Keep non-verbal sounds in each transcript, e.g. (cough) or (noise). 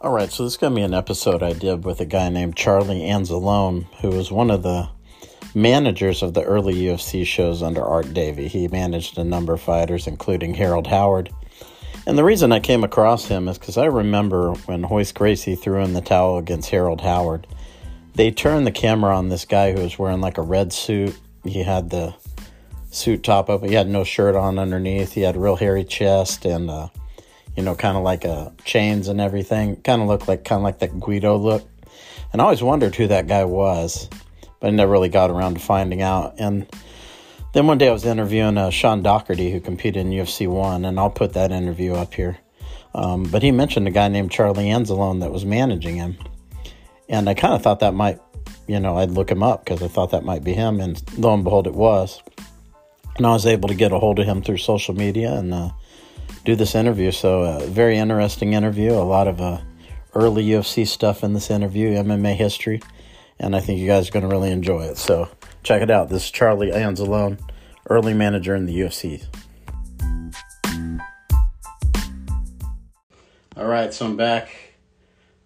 All right, so this is going to be an episode I did with a guy named Charlie Anzalone, who was one of the managers of the early UFC shows under Art Davie. He managed a number of fighters, including Harold Howard. And the reason I came across him is because I remember when Royce Gracie threw in the towel against Harold Howard, they turned the camera on this guy who was wearing like a red suit. He had the suit top up, he had no shirt on underneath. He had a real hairy chest and, uh, you know, kind of like a chains and everything. Kind of looked like kind of like that Guido look. And I always wondered who that guy was but I never really got around to finding out. And then one day I was interviewing uh, Sean Doherty, who competed in UFC 1, and I'll put that interview up here. Um, but he mentioned a guy named Charlie Anzalone that was managing him. And I kind of thought that might, you know, I'd look him up because I thought that might be him. And lo and behold, it was. And I was able to get a hold of him through social media and uh, do this interview. So, a uh, very interesting interview. A lot of uh, early UFC stuff in this interview, MMA history and I think you guys are going to really enjoy it. So check it out. This is Charlie Anzalone, early manager in the UFC. All right, so I'm back.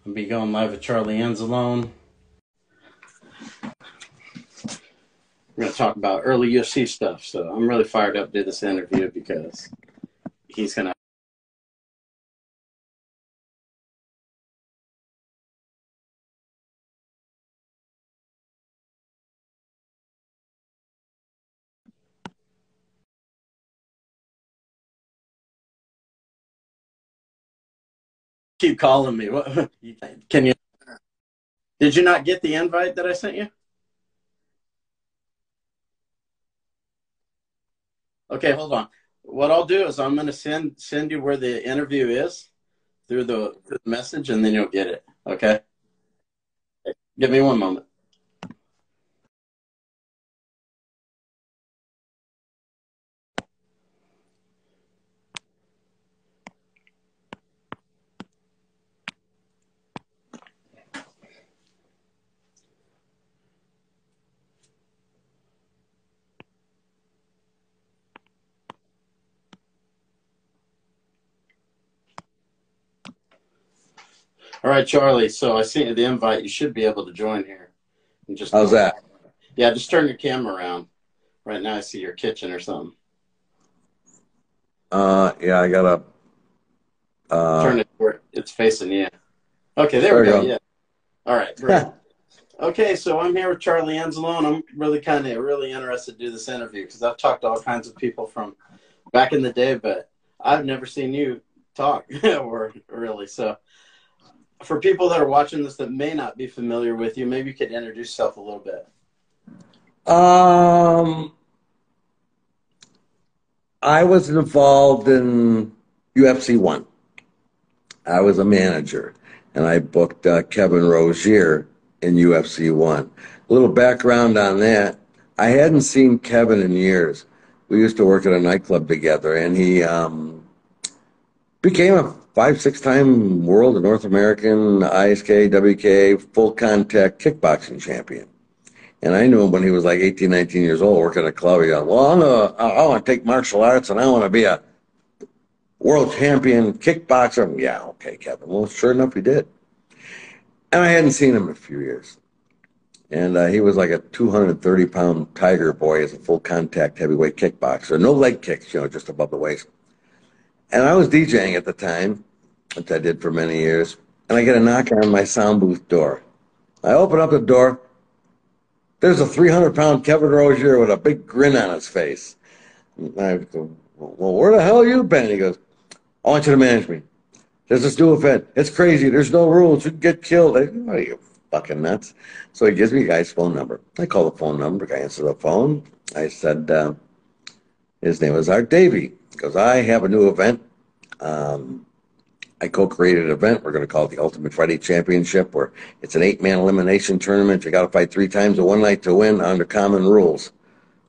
I'll be going live with Charlie Anzalone. We're going to talk about early UFC stuff. So I'm really fired up to do this interview because he's going to keep calling me. What can you? Did you not get the invite that I sent you? Okay, hold on. What I'll do is I'm going to send send you where the interview is through the, through the message, and then you'll get it. Okay. Give me one moment. Right, Charlie. So I sent you the invite. You should be able to join here. And just how's that? Yeah, just turn your camera around. Right now, I see your kitchen or something. Uh, yeah, I got a. Uh, turn it where it's facing you. Okay, there, there we go. go. Yeah. All right, great. (laughs) okay, so I'm here with Charlie Anzalone. I'm really kind of really interested to do this interview because I've talked to all kinds of people from back in the day, but I've never seen you talk (laughs) or really. So for people that are watching this that may not be familiar with you, maybe you could introduce yourself a little bit. Um, I was involved in UFC one. I was a manager, and I booked uh, Kevin Rosier in UFC one. A little background on that: I hadn't seen Kevin in years. We used to work at a nightclub together, and he um, became a five, six time world and North American ISK, WK, full contact kickboxing champion. And I knew him when he was like 18, 19 years old, working at a club. He goes, Well, I'm gonna, I want to take martial arts and I want to be a world champion kickboxer. Yeah, okay, Kevin. Well, sure enough, he did. And I hadn't seen him in a few years. And uh, he was like a 230 pound tiger boy as a full contact heavyweight kickboxer. No leg kicks, you know, just above the waist. And I was DJing at the time, which I did for many years, and I get a knock on my sound booth door. I open up the door. There's a 300 pound Kevin Rosier with a big grin on his face. And I go, Well, where the hell you been? He goes, I want you to manage me. There's this new event. It's crazy. There's no rules. You can get killed. I go, Are you fucking nuts? So he gives me guy's phone number. I call the phone number. I answer the phone. I said, uh, His name was Art Davie because I have a new event. Um, I co-created an event. We're going to call it the Ultimate Fighting Championship, where it's an eight-man elimination tournament. You got to fight three times in one night to win under common rules,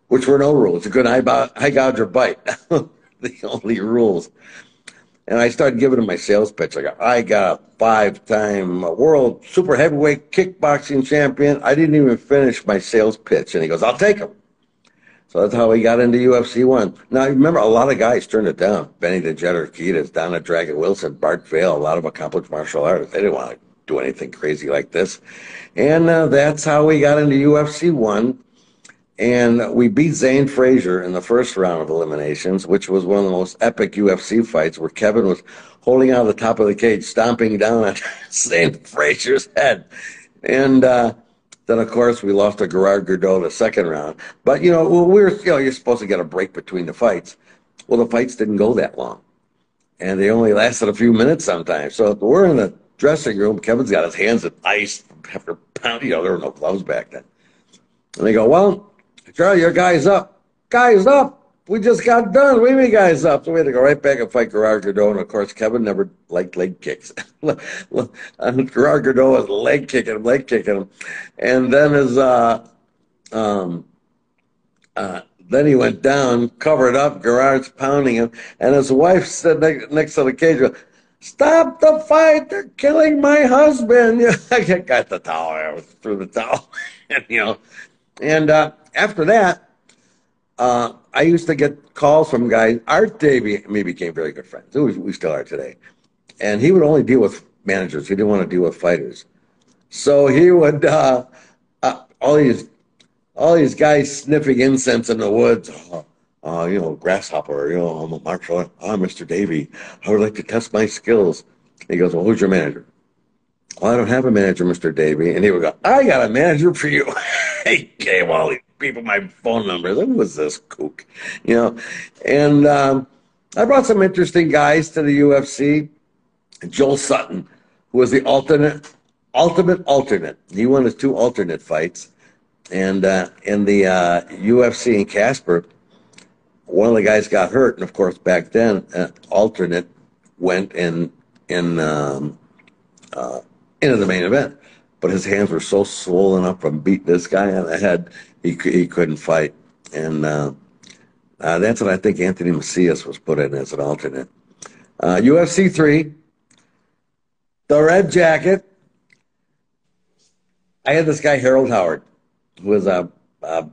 which were no rules. A good high, high gouge or bite. (laughs) the only rules. And I started giving him my sales pitch. I got, I got a five-time world super heavyweight kickboxing champion. I didn't even finish my sales pitch, and he goes, "I'll take him." So that's how he got into UFC one. Now remember, a lot of guys turned it down. Benny the Jet Urquidez, Donna Dragon Wilson, Bart Vale, a lot of accomplished martial artists. They didn't want to do anything crazy like this, and uh, that's how we got into UFC one. And we beat Zane Frazier in the first round of eliminations, which was one of the most epic UFC fights where Kevin was holding out the top of the cage, stomping down (laughs) on Zane Frazier's head. And uh, then, of course, we lost to Gerard in the second round. But, you know, we were, you know, you're supposed to get a break between the fights. Well, the fights didn't go that long. And they only lasted a few minutes sometimes. So we're in the dressing room. Kevin's got his hands in ice after pounding. You know, there were no gloves back then. And they go, well, Charlie, your guy's up. Guy's up. We just got done. We mean guy's up. So we had to go right back and fight Gerard Gordeau. And of course, Kevin never liked leg kicks. (laughs) Gerard Gordeau was leg kicking him, leg kicking him. And then his, uh, um, uh, then he went down, covered up. Gerard's pounding him. And his wife said next, next to the cage, Stop the fight! They're killing my husband. (laughs) I got the towel. I threw the towel, and (laughs) you know, and uh, after that, uh, I used to get calls from guys. Art Davie and me became very good friends. We, we still are today, and he would only deal with managers. He didn't want to deal with fighters, so he would uh, uh all these all these guys sniffing incense in the woods. Oh, you know, grasshopper, you know, I'm a martial art. I'm Mr. Davie. I would like to test my skills. He goes, well, who's your manager? Well, I don't have a manager, Mr. Davie. And he would go, I got a manager for you. (laughs) he gave all people my phone number. Who was this kook? You know, and um, I brought some interesting guys to the UFC. Joel Sutton, who was the alternate, ultimate alternate. He won his two alternate fights. And uh, in the uh, UFC in Casper, one of the guys got hurt, and of course, back then, an alternate went in in um, uh, into the main event. But his hands were so swollen up from beating this guy on the head, he he couldn't fight, and uh, uh, that's what I think Anthony Macias was put in as an alternate. UFC uh, three, the red jacket. I had this guy Harold Howard, who was a, a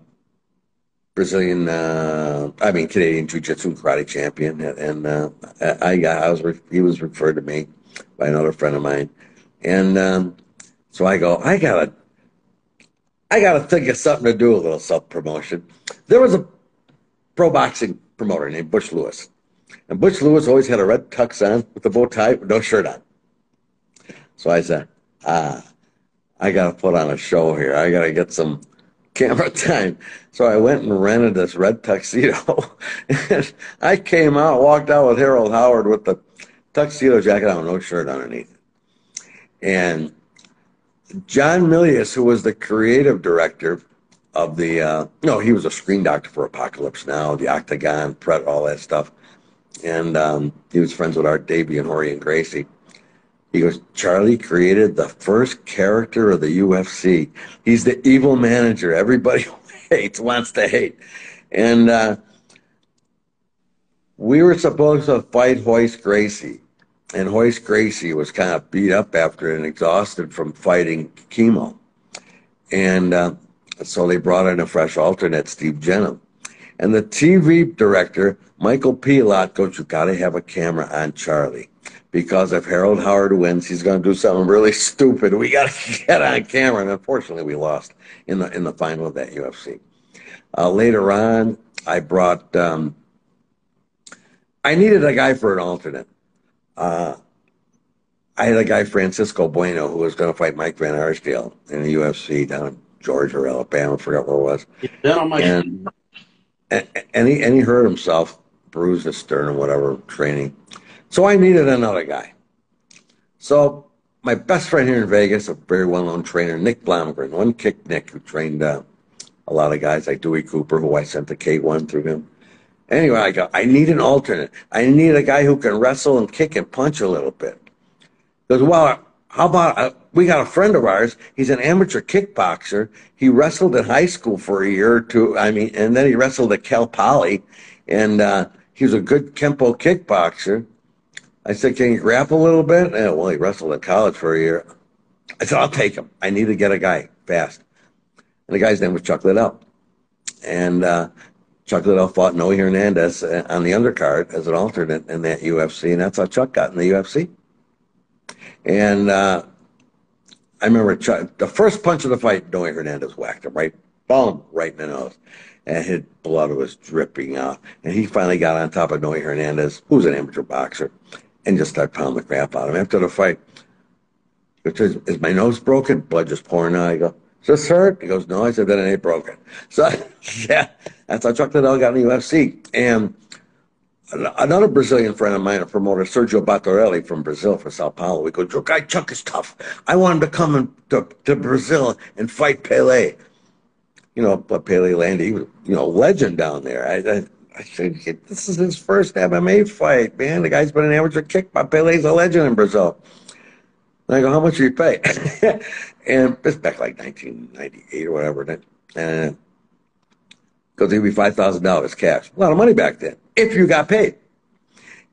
Brazilian, uh, I mean Canadian Jiu-Jitsu karate champion, and uh, I, I was he was referred to me by another friend of mine, and um, so I go, I gotta, I gotta think of something to do a little self promotion. There was a pro boxing promoter named Butch Lewis, and Butch Lewis always had a red tux on with a bow tie, with no shirt on. So I said, ah, I gotta put on a show here. I gotta get some camera (laughs) time. So I went and rented this red tuxedo. and (laughs) I came out, walked out with Harold Howard with the tuxedo jacket on, no shirt underneath. And John Milius, who was the creative director of the, uh, no, he was a screen doctor for Apocalypse Now, the Octagon, Pret, all that stuff. And um, he was friends with Art Davie and Rorion Gracie. He goes, Charlie created the first character of the UFC. He's the evil manager. Everybody (laughs) hates, wants to hate. And uh, we were supposed to fight Royce Gracie. And Royce Gracie was kind of beat up after and exhausted from fighting Kimo. And uh, so they brought in a fresh alternate, Steve Jennum. And the TV director, Michael Pillot, goes, You got to have a camera on Charlie because if Harold Howard wins, he's going to do something really (laughs) stupid. We got to get on camera, and unfortunately, we lost in the in the final of that UFC. Uh, later on, I brought. Um, I needed a guy for an alternate. Uh, I had a guy, Francisco Bueno, who was going to fight Mike Van Arsdale in the UFC down in Georgia or Alabama, I forgot where it was. and, and, and, he, and he hurt himself, bruised his sternum, whatever, training. So I needed another guy. So my best friend here in Vegas, a very well-known trainer, Nick Blomgren, one kick Nick, who trained uh, a lot of guys like Dewey Cooper, who I sent the K1 through him. Anyway, I go, I need an alternate. I need a guy who can wrestle and kick and punch a little bit. He goes, well, how about uh, we got a friend of ours? He's an amateur kickboxer. He wrestled in high school for a year or two. I mean, and then he wrestled at Cal Poly, and uh, he was a good kempo kickboxer. I said, Can you grapple a little bit? Yeah, well, he wrestled at college for a year. I said, I'll take him. I need to get a guy fast. And the guy's name was Chuck Liddell. And uh, Chuck Liddell fought Noe Hernandez uh, on the undercard as an alternate in that UFC, and that's how Chuck got in the UFC. And uh, I remember Chuck, the first punch of the fight, Noe Hernandez whacked him right, boom, right in the nose. And his blood was dripping out. And he finally got on top of Noe Hernandez, who's an amateur boxer, and just started pounding the crap out of him. After the fight, says, Is my nose broken? Blood just pouring out. I go, Is this hurt? He goes, No. I said, Then it ain't broken. So, (laughs) yeah, that's how Chuck Liddell got in the UFC. And another Brazilian friend of mine, a promoter, Sergio Batarelli from Brazil, from Sao Paulo, we go, Your guy Chuck is tough. I want him to come in, to, to Brazil and fight Pele. You know, but Pele landed, he was, you know, legend down there. I, I, I said, This is his first MMA fight, man. The guy's been an amateur kickboxer. Pele's a legend in Brazil. And I go, How much do you pay? (laughs) and it's back like 1998 or whatever. And because it'd be five thousand dollars cash. A lot of money back then, if you got paid.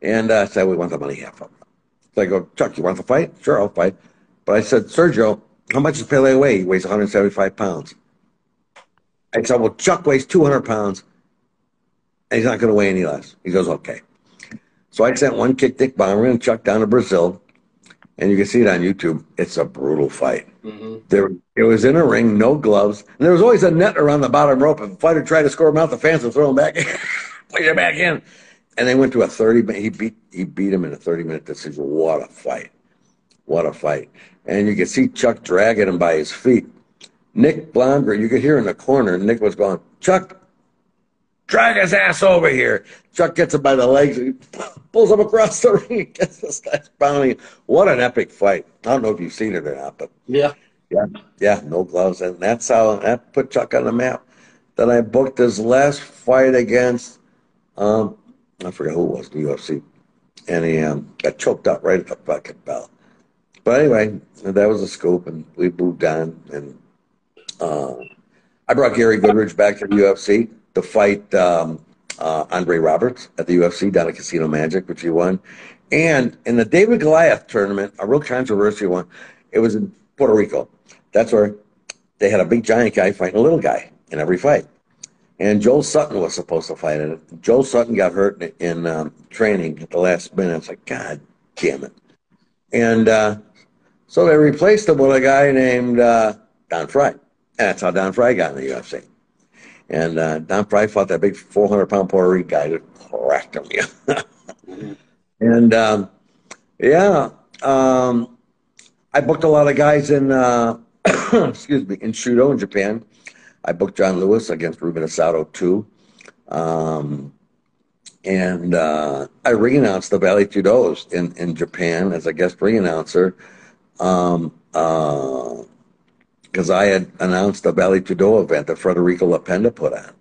And uh, I said, we want the money half of it. So I go, Chuck, you want the fight? Sure, I'll fight. But I said, Sergio, how much does Pele weigh? He weighs 175 pounds. I said, well, Chuck weighs 200 pounds, and he's not going to weigh any less. He goes, okay. So I sent one kick Nick Blomgren and Chuck down to Brazil, and you can see it on YouTube. It's a brutal fight. Mm-hmm. There, it was in a ring, no gloves, and there was always a net around the bottom rope. If a fighter tried to score him out, the fans would throw him back, (laughs) put him back in. And they went to a thirty. He beat he beat him in a thirty minute decision. What a fight! What a fight! And you could see Chuck dragging him by his feet. Nick Blomgren, you could hear in the corner. Nick was going, Chuck, drag his ass over here. Chuck gets him by the legs and (laughs) pulls him across the (laughs) ring. Gets this guy's bounty. What an epic fight. I don't know if you've seen it or not, but yeah. Yeah, yeah, no gloves. And that's how that put Chuck on the map. Then I booked his last fight against um, I forget who it was, the UFC. And he um, got choked up right at the fucking bell. But anyway, that was a scoop, and we moved on. And uh, I brought Gary Goodridge back to the UFC to fight um, uh, Andre Roberts at the UFC down at Casino Magic, which he won. And in the David Goliath tournament, a real controversial one, it was in Puerto Rico. That's where they had a big giant guy fighting a little guy in every fight. And Joel Sutton was supposed to fight it. Joel Sutton got hurt in, in um, training at the last minute. It's like, God damn it. And uh, so they replaced him with a guy named uh, Don Frye. And that's how Don Frye got in the UFC. And uh, Don Frye fought that big 400 pound Puerto Rican guy that cracked him. Yeah. (laughs) and um, yeah, um, I booked a lot of guys in, uh, (coughs) excuse me, in Shooto in Japan. I booked John Lewis against Rumina Sato too. Um, and uh, I ring announced the Vale Tudos in, in Japan as a guest ring announcer. Um, uh, because I had announced a Vale Tudo event that Frederico Lapenda put on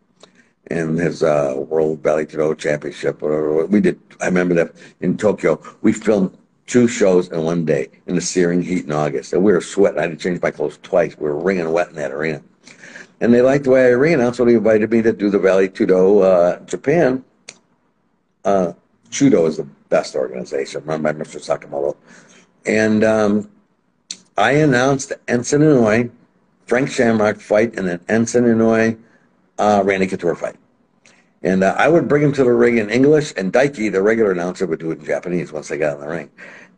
in his uh, World Vale Tudo Championship. We did. I remember that in Tokyo, we filmed two shows in one day in the searing heat in August, and we were sweating. I had to change my clothes twice. We were wringing wet in that arena, and they liked the way I ran. What they invited me to do the Vale Tudo uh, Japan. Uh, Shooto is the best organization run by Mr. Sakamoto, and um, I announced Enson Inoue Frank Shamrock fight and an Enson Inoue uh, Randy Couture fight. And uh, I would bring him to the ring in English, and Daiki, the regular announcer, would do it in Japanese once they got in the ring.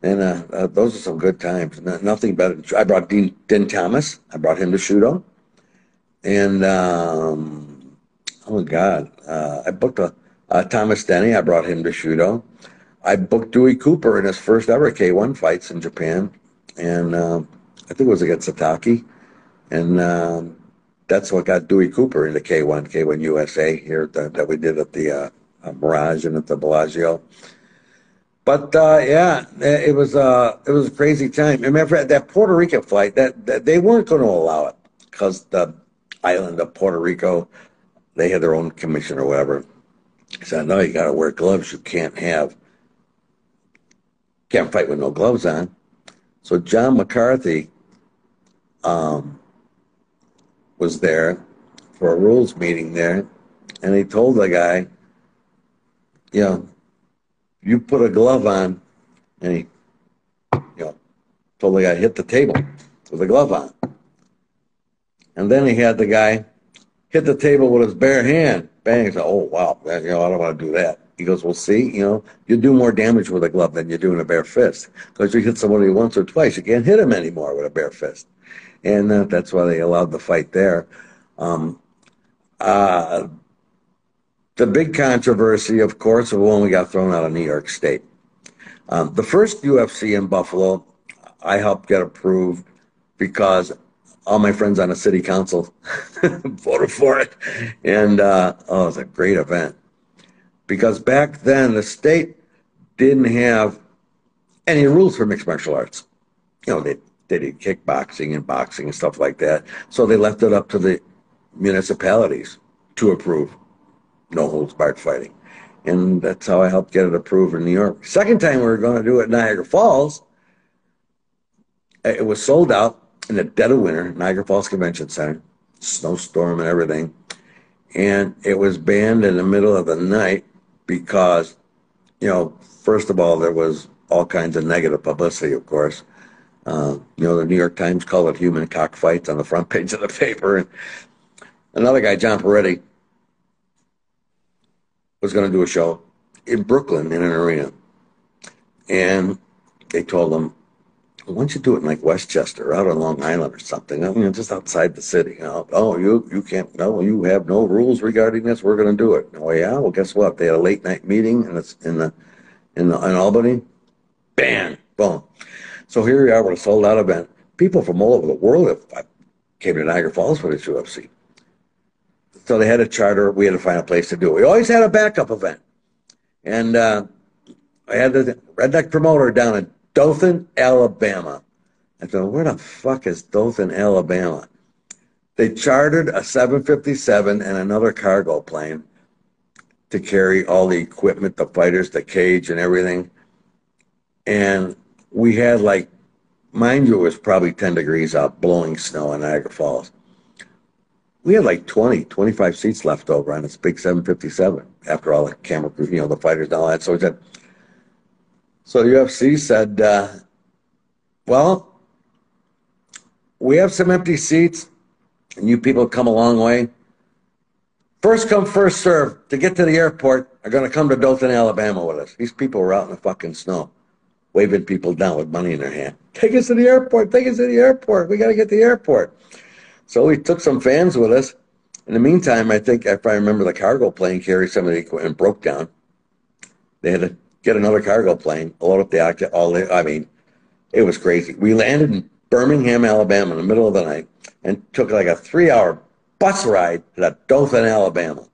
And uh, uh, those are some good times. nothing better. I brought Dean, Din Thomas. I brought him to Shooto. And, um, oh my God, uh, I booked a, Thomas Denny. I brought him to Shooto. I booked Dewey Cooper in his first ever K1 fights in Japan. And uh, I think it was against Satake. And um, that's what got Dewey Cooper into K1, K1 USA here the, that we did at the uh, uh, Mirage and at the Bellagio. But uh, yeah, it was uh, it was a crazy time. Remember that Puerto Rican flight that, that they weren't going to allow it because the island of Puerto Rico, they had their own commission or whatever. said, no, you got to wear gloves. You can't have can't fight with no gloves on. So John McCarthy um, was there for a rules meeting there, and he told the guy, you know, you put a glove on, and he, you know, told the guy hit the table with a glove on. And then he had the guy hit the table with his bare hand. bang. I said, oh, wow, you know, I don't want to do that. He goes, well, see, you know, you do more damage with a glove than you do in a bare fist. Because you hit somebody once or twice, you can't hit him anymore with a bare fist. And uh, that's why they allowed the fight there. Um, uh, the big controversy, of course, was when we got thrown out of New York State. Um, the first UFC in Buffalo, I helped get approved because all my friends on the city council (laughs) voted for it. And uh, oh, it was a great event. Because back then, the state didn't have any rules for mixed martial arts. You know, they, they did kickboxing and boxing and stuff like that. So they left it up to the municipalities to approve no holds barred fighting. And that's how I helped get it approved in New York. Second time we were going to do it in Niagara Falls, it was sold out in the dead of winter, Niagara Falls Convention Center, snowstorm and everything. And it was banned in the middle of the night because, you know, first of all, there was all kinds of negative publicity, of course. Uh, you know, the New York Times called it human cockfights on the front page of the paper. And another guy, John Perretti, was going to do a show in Brooklyn in an arena. And they told him, why don't you do it in like Westchester, out on Long Island or something? Just outside the city. You know, oh, you you can't. No, you have no rules regarding this. We're going to do it. Oh yeah. Well, guess what? They had a late night meeting, and it's in the in the in Albany. Bam, boom. So here we are with a sold out event. People from all over the world have came to Niagara Falls for this UFC. So they had a charter. We had to find a place to do it. We always had a backup event, and uh, I had the redneck promoter down in Dothan, Alabama. I thought, where the fuck is Dothan, Alabama? They chartered a 757 and another cargo plane to carry all the equipment, the fighters, the cage, and everything. And we had like, mind you, it was probably 10 degrees out, blowing snow in Niagara Falls. We had like 20, 25 seats left over on this big 757 after all the camera crew, you know, the fighters and all that. So we said, so UFC said, uh, well, we have some empty seats, and you people have come a long way. First come, first serve. To get to the airport, are going to come to Dothan, Alabama with us. These people were out in the fucking snow, waving people down with money in their hand. Take us to the airport. Take us to the airport. We got to get to the airport. So we took some fans with us. In the meantime, I think if I remember, the cargo plane carried some of the equipment broke down. They had to get another cargo plane, load up the octa, all the, I mean, it was crazy. We landed in Birmingham, Alabama in the middle of the night and took like a three hour bus ride to Dothan, Alabama.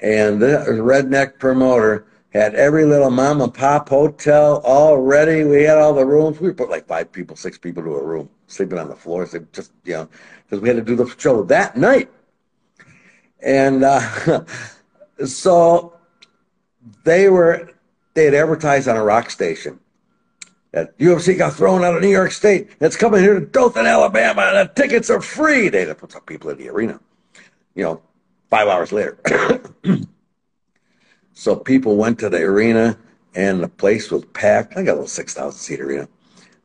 And the redneck promoter had every little mom and pop hotel all ready. We had all the rooms. We put like five people, six people to a room, sleeping on the floor. So just, you know, because we had to do the show that night. And uh, (laughs) so they were they had advertised on a rock station that UFC got thrown out of New York State. It's coming here to Dothan, Alabama, and the tickets are free. They had to put some people in the arena. You know, five hours later. (coughs) so people went to the arena, and the place was packed. I got a little 6,000 seat arena,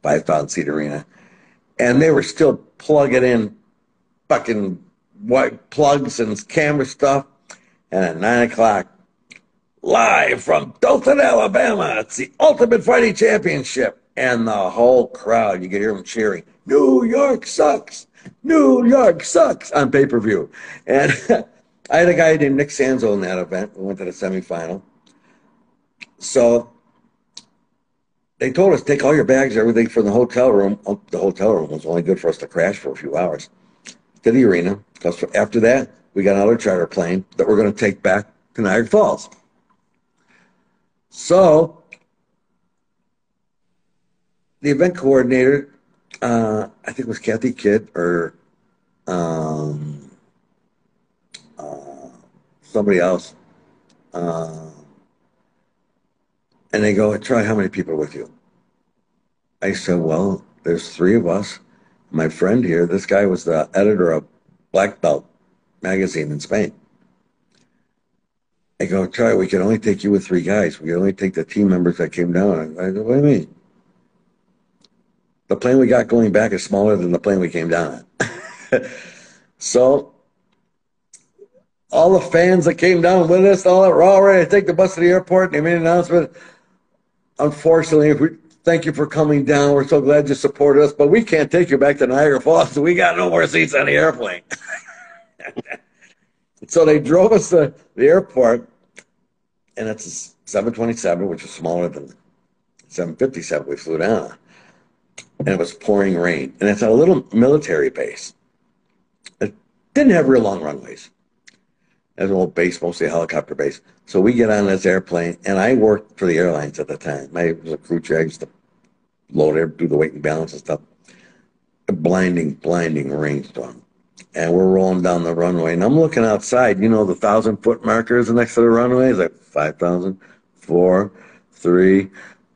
5,000 seat arena. And they were still plugging in fucking white plugs and camera stuff. And at 9 o'clock, live from Dothan, Alabama. It's the Ultimate Fighting Championship. And the whole crowd, you can hear them cheering, New York sucks! New York sucks! on pay per view. And (laughs) I had a guy named Nick Sanzo in that event. We went to the semifinal. So they told us take all your bags, everything from the hotel room. Oh, the hotel room was only good for us to crash for a few hours to the arena. Because after that, we got another charter plane that we're going to take back to Niagara Falls. So the event coordinator, uh, I think it was Kathy Kidd or um, somebody else. Uh, and they go, try how many people are with you? I said, well, there's three of us. My friend here, this guy was the editor of Black Belt magazine in Spain. I go, Charlie, we can only take you with three guys. We can only take the team members that came down. I go, what do you mean? The plane we got going back is smaller than the plane we came down on. (laughs) so all the fans that came down with us, all that, we're all ready to take the bus to the airport. They made an announcement. Unfortunately, we thank you for coming down. We're so glad you supported us, but we can't take you back to Niagara Falls. (laughs) We got no more seats on the airplane. (laughs) so they drove us to the airport, and it's a 727, which is smaller than 757 we flew down. And it was pouring rain. And it's a little military base. It didn't have real long runways. Was an old base, mostly a helicopter base. So we get on this airplane, and I worked for the airlines at the time. I was a crew chief. I used to load air, do the weight and balance and stuff. A blinding, blinding rainstorm. And we're rolling down the runway, and I'm looking outside. You know, the thousand foot markers next to the runway is like 5,000, four, three,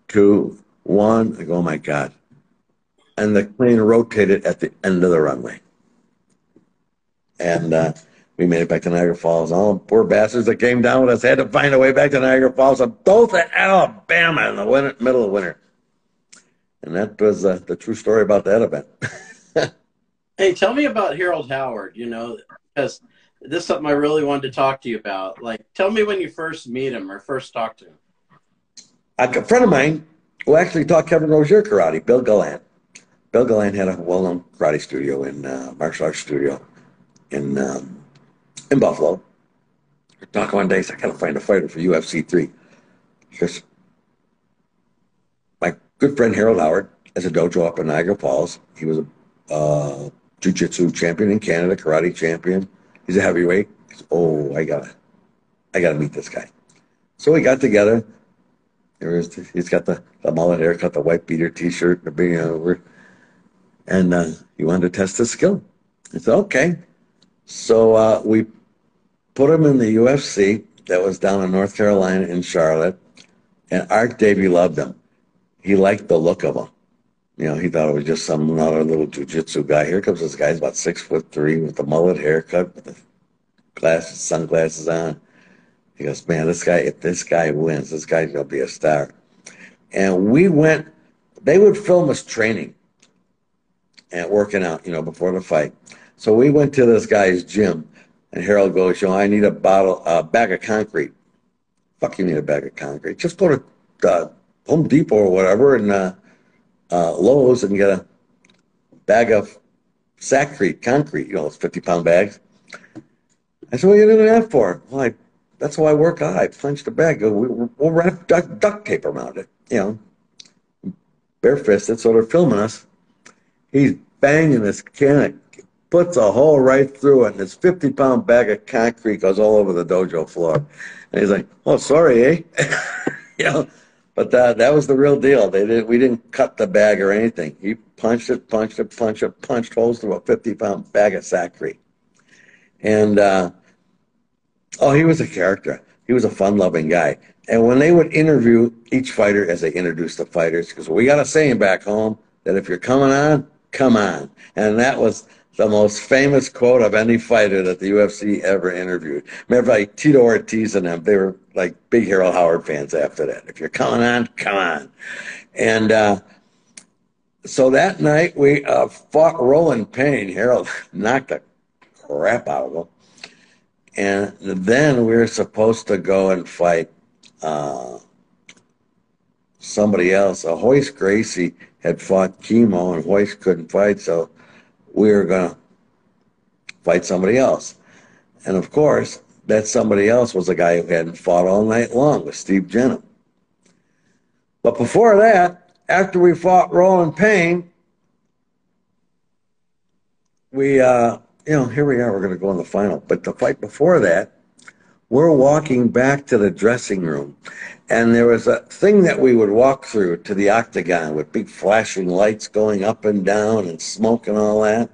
two, one. I go, oh my God. And the plane rotated at the end of the runway. And uh, we made it back to Niagara Falls. All the poor bastards that came down with us had to find a way back to Niagara Falls, I'm both at Alabama in the winter, middle of winter. And that was uh, the true story about that event. (laughs) hey, tell me about Harold Howard, you know, because this is something I really wanted to talk to you about. Like, tell me when you first meet him or first talk to him. A friend of mine who actually taught Kevin Rosier karate, Bill Gallant. Bill Gallant had a well-known karate studio in uh, martial arts studio in um, in Buffalo. Talking one day, I gotta find a fighter for UFC three. Because my good friend Harold Howard has a dojo up in Niagara Falls. He was a uh, jiu-jitsu champion in Canada, karate champion. He's a heavyweight. Oh, I gotta, I gotta meet this guy. So we got together. There was, he's got the, the mullet haircut, the white beater T-shirt, the big over, and uh, he wanted to test his skill. I said, okay. So uh, we put him in the UFC that was down in North Carolina in Charlotte, and Art Davie loved him. He liked the look of him. You know, he thought it was just some other little jujitsu guy. Here comes this guy, he's about six foot three with the mullet haircut, with the glasses, sunglasses on. He goes, man, this guy, if this guy wins, this guy's gonna be a star. And we went, they would film us training and working out, you know, before the fight. So we went to this guy's gym and Harold goes, you know, I need a bottle, a bag of concrete. Fuck, you need a bag of concrete. Just go to uh, Home Depot or whatever and uh, uh, Lowe's and get a bag of Sakrete concrete, you know, those 50 pound bags. I said, what are you doing that for? Well, I, that's how I work out. I punched the bag. We'll, we'll wrap duct, duct tape around it, you know, barefisted. So they're filming us. He's banging this can puts a hole right through it, and this 50 pound bag of concrete goes all over the dojo floor. And he's like, "Oh, sorry, eh?" (laughs) you know, but that that was the real deal. They didn't we didn't cut the bag or anything. He punched it, punched it, punched it, punched holes through a 50 pound bag of concrete. And uh, oh, he was a character. He was a fun loving guy. And when they would interview each fighter as they introduced the fighters, because we got a saying back home that if you're coming on, come on. And that was the most famous quote of any fighter that the UFC ever interviewed. Remember, like Tito Ortiz and them, they were like big Harold Howard fans after that. If you're coming on, come on. And uh, so that night we uh, fought Roland Payne. Harold (laughs) knocked the crap out of him. And then we were supposed to go and fight uh, somebody else. Uh, Royce Gracie had fought Kimo, and Royce couldn't fight, so we were going to fight somebody else. And of course, that somebody else was a guy who hadn't fought all night long with Steve Jennum. But before that, after we fought Roland Payne, we, uh, you know, here we are, we're going to go in the final. But the fight before that, we're walking back to the dressing room. And there was a thing that we would walk through to the octagon with big flashing lights going up and down and smoke and all that.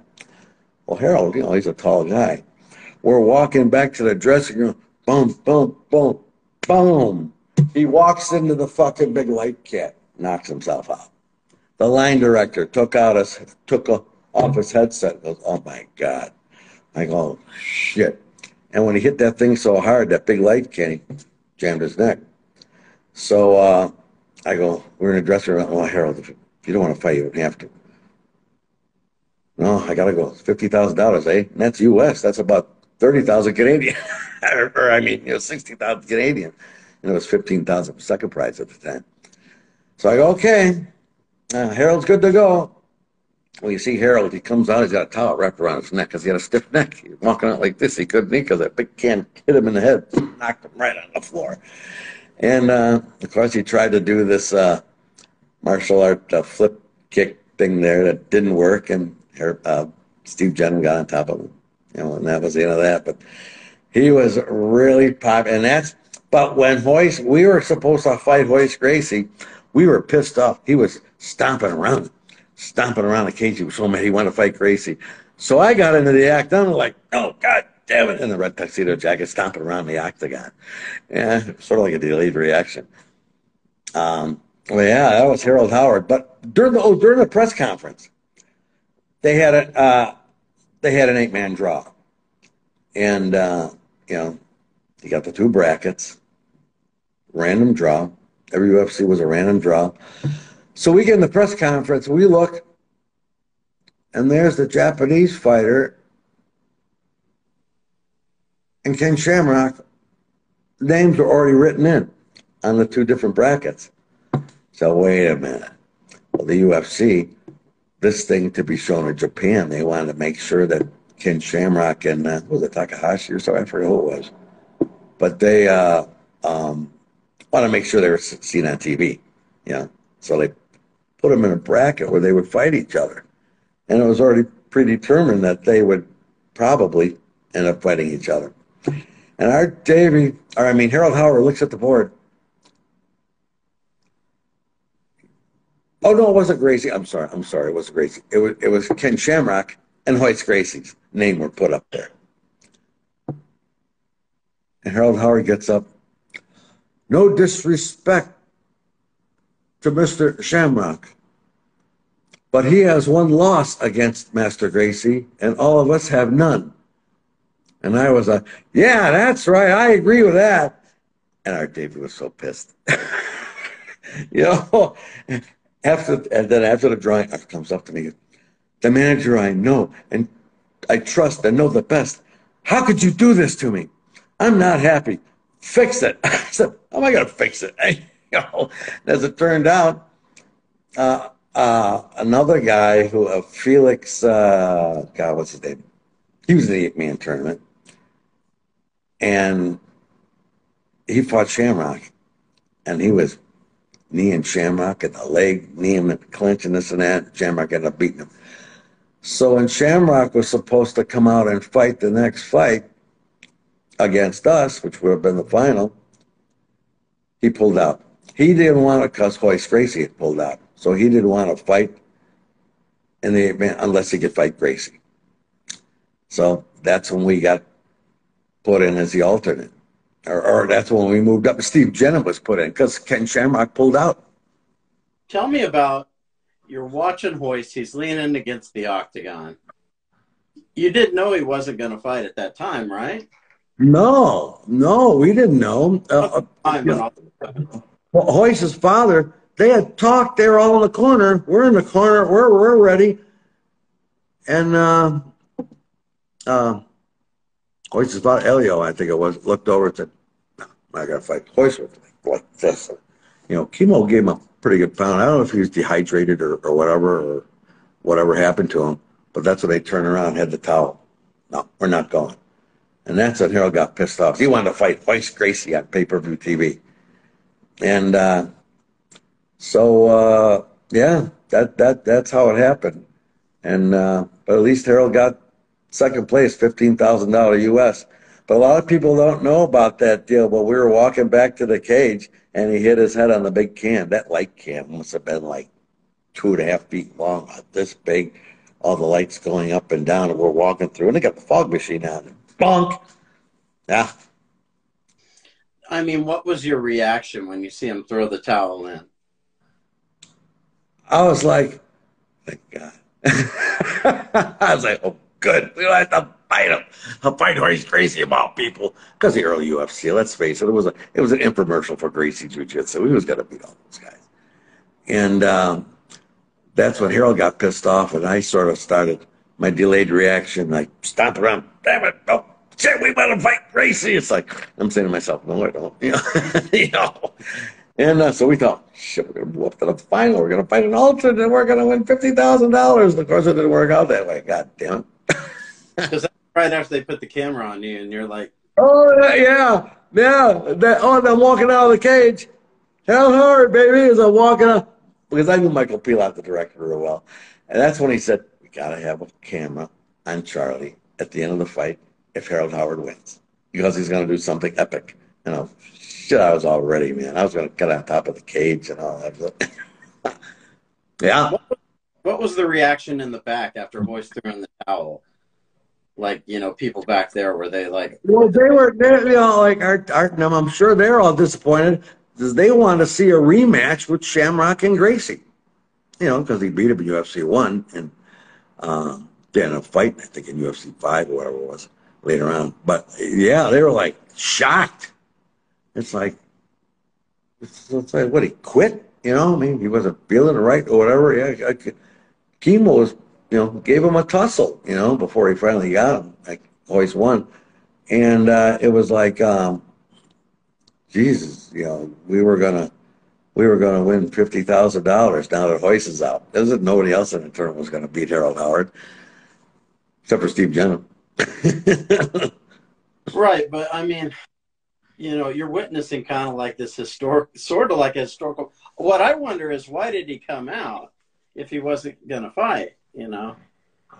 Well, Harold, you know, he's a tall guy. We're walking back to the dressing room. Boom, boom, boom, boom. He walks into the fucking big light kit, knocks himself out. The line director took out his, took off his headset. Goes, oh my god! I go, shit. And when he hit that thing so hard, that big light can, he jammed his neck. So uh, I go, we're in a dressing room. Oh, Harold, if you don't want to fight, you don't have to. No, I got to go. $50,000, eh? And that's U.S. That's about 30,000 Canadian. (laughs) or, I mean, you know, 60,000 Canadian. And it was 15,000 second prize at the time. So I go, okay, uh, Harold's good to go. Well, you see Harold, he comes out, he's got a towel wrapped around his neck because he had a stiff neck. He's walking out like this. He couldn't eat because that big can hit him in the head, knocked him right on the floor. And uh, of course, he tried to do this uh, martial art uh, flip kick thing there that didn't work. And uh, Steve Jennum got on top of him. You know, and that was the end of that. But he was really popular. And that's, but when Royce, we were supposed to fight Royce Gracie, we were pissed off. He was stomping around stomping around the cage. He was so mad he wanted to fight Gracie. So I got into the act. I'm like, oh, God damn it. In the red tuxedo jacket, stomping around the octagon. Yeah, sort of like a delayed reaction. Um, well, yeah, that was Harold Howard. But during the, oh, during the press conference, they had a, uh, they had an eight man draw. And, uh, you know, you got the two brackets, random draw. Every UFC was a random draw. So we get in the press conference, we look, and there's the Japanese fighter and Ken Shamrock. Names are already written in on the two different brackets. So wait a minute. Well, the UFC, this thing to be shown in Japan, they wanted to make sure that Ken Shamrock and uh, was it Takahashi or so? I forget who it was, but they uh, um, want to make sure they were seen on TV. Know, so they put them in a bracket where they would fight each other. And it was already predetermined that they would probably end up fighting each other. And Art Davie, or I mean, Harold Howard looks at the board. Oh, no, it wasn't Gracie. I'm sorry. I'm sorry. It wasn't Gracie. It was, it was Ken Shamrock and Royce Gracie's name were put up there. And Harold Howard gets up. No disrespect to Mr. Shamrock. But he has one loss against Master Gracie, and all of us have none. And I was like, yeah, that's right. I agree with that. And Art Davie was so pissed. (laughs) you know, after, and then after the drawing, comes up to me, the manager I know and I trust and know the best. How could you do this to me? I'm not happy. Fix it. (laughs) I said, how am I going to fix it? (laughs) (laughs) you know, as it turned out, uh, uh, another guy who, uh, Felix, uh, God, what's his name? He was in the eight man tournament. And he fought Shamrock. And he was kneeing Shamrock in the leg, kneeing him in the clinch and this and that. Shamrock ended up beating him. So when Shamrock was supposed to come out and fight the next fight against us, which would have been the final, he pulled out. He didn't want to because Royce Gracie had pulled out. So he didn't want to fight in the event unless he could fight Gracie. So that's when we got put in as the alternate. Or, or that's when we moved up. Steve Jennum was put in because Ken Shamrock pulled out. Tell me about you're watching Royce. He's leaning against the octagon. You didn't know he wasn't going to fight at that time, right? No, no, we didn't know. Uh, uh, Royce's father, they had talked. They were all in the corner. We're in the corner. We're we're ready. And uh, uh, Royce's father, Helio, I think it was, looked over and said, no, "I got to fight Royce with me like this." You know, Kimo gave him a pretty good pound. I don't know if he was dehydrated or, or whatever, or whatever happened to him. But that's when they turned around, had the towel. No, we're not going. And that's when Harold got pissed off. He wanted to fight Royce Gracie on pay per view TV. And uh, so, uh, yeah, that, that, that's how it happened. And, uh, but at least Harold got second place, $15,000 US. But a lot of people don't know about that deal. But we were walking back to the cage and he hit his head on the big can. That light can must have been like two and a half feet long, this big. All the lights going up and down, and we're walking through, and they got the fog machine on. Bonk! Yeah, I mean, what was your reaction when you see him throw the towel in? I was like, thank God. (laughs) I was like, oh, good. We don't have to fight him. I'll fight Royce Gracie about people because the early UFC. Let's face it, it was a it was an infomercial for Gracie Jiu Jitsu. He was going to beat all those guys, and um, that's when Harold got pissed off, and I sort of started my delayed reaction, like stomp around, damn it, shit, we better fight Gracie. It's like, I'm saying to myself, no, I don't. You (laughs) know, you know? And uh, so we thought, shit, we're going to move up to the final. We're going to fight an alternate and we're going to win $50,000. Of course, it didn't work out that way. God damn (laughs) it. Because right after they put the camera on you and you're like, oh, yeah, yeah. That, oh, I'm walking out of the cage. Hell hard, baby, as I'm walking out. Because I knew Michael Pillot, the director, real well. And that's when he said, we got to have a camera on Charlie at the end of the fight if Harold Howard wins because he's going to do something epic. You know, shit, I was all ready, man. I was going to get on top of the cage and all that. (laughs) yeah. What was the reaction in the back after Royce threw in the towel? Like, you know, people back there, were they like. Well, they were, they, you know, like, Art, Art, I'm sure they're all disappointed because they want to see a rematch with Shamrock and Gracie. You know, because he beat him in UFC 1 and uh, then a fight, I think, in UFC 5 or whatever it was later on. But yeah, they were like shocked. It's like, it's, it's like, what, he quit? You know, I mean, he wasn't feeling right or whatever. Yeah, I, Kimo was, you know, gave him a tussle, you know, before he finally got him. Like, always won. And uh, it was like, um, Jesus, you know, we were gonna we were gonna win fifty thousand dollars now that Royce is out. There was nobody else in the tournament was gonna beat Harold Howard, except for Steve Jennum. Right, but I mean, you know, you're witnessing kind of like this historic, sort of like a historical. What I wonder is why did he come out if he wasn't gonna fight? You know.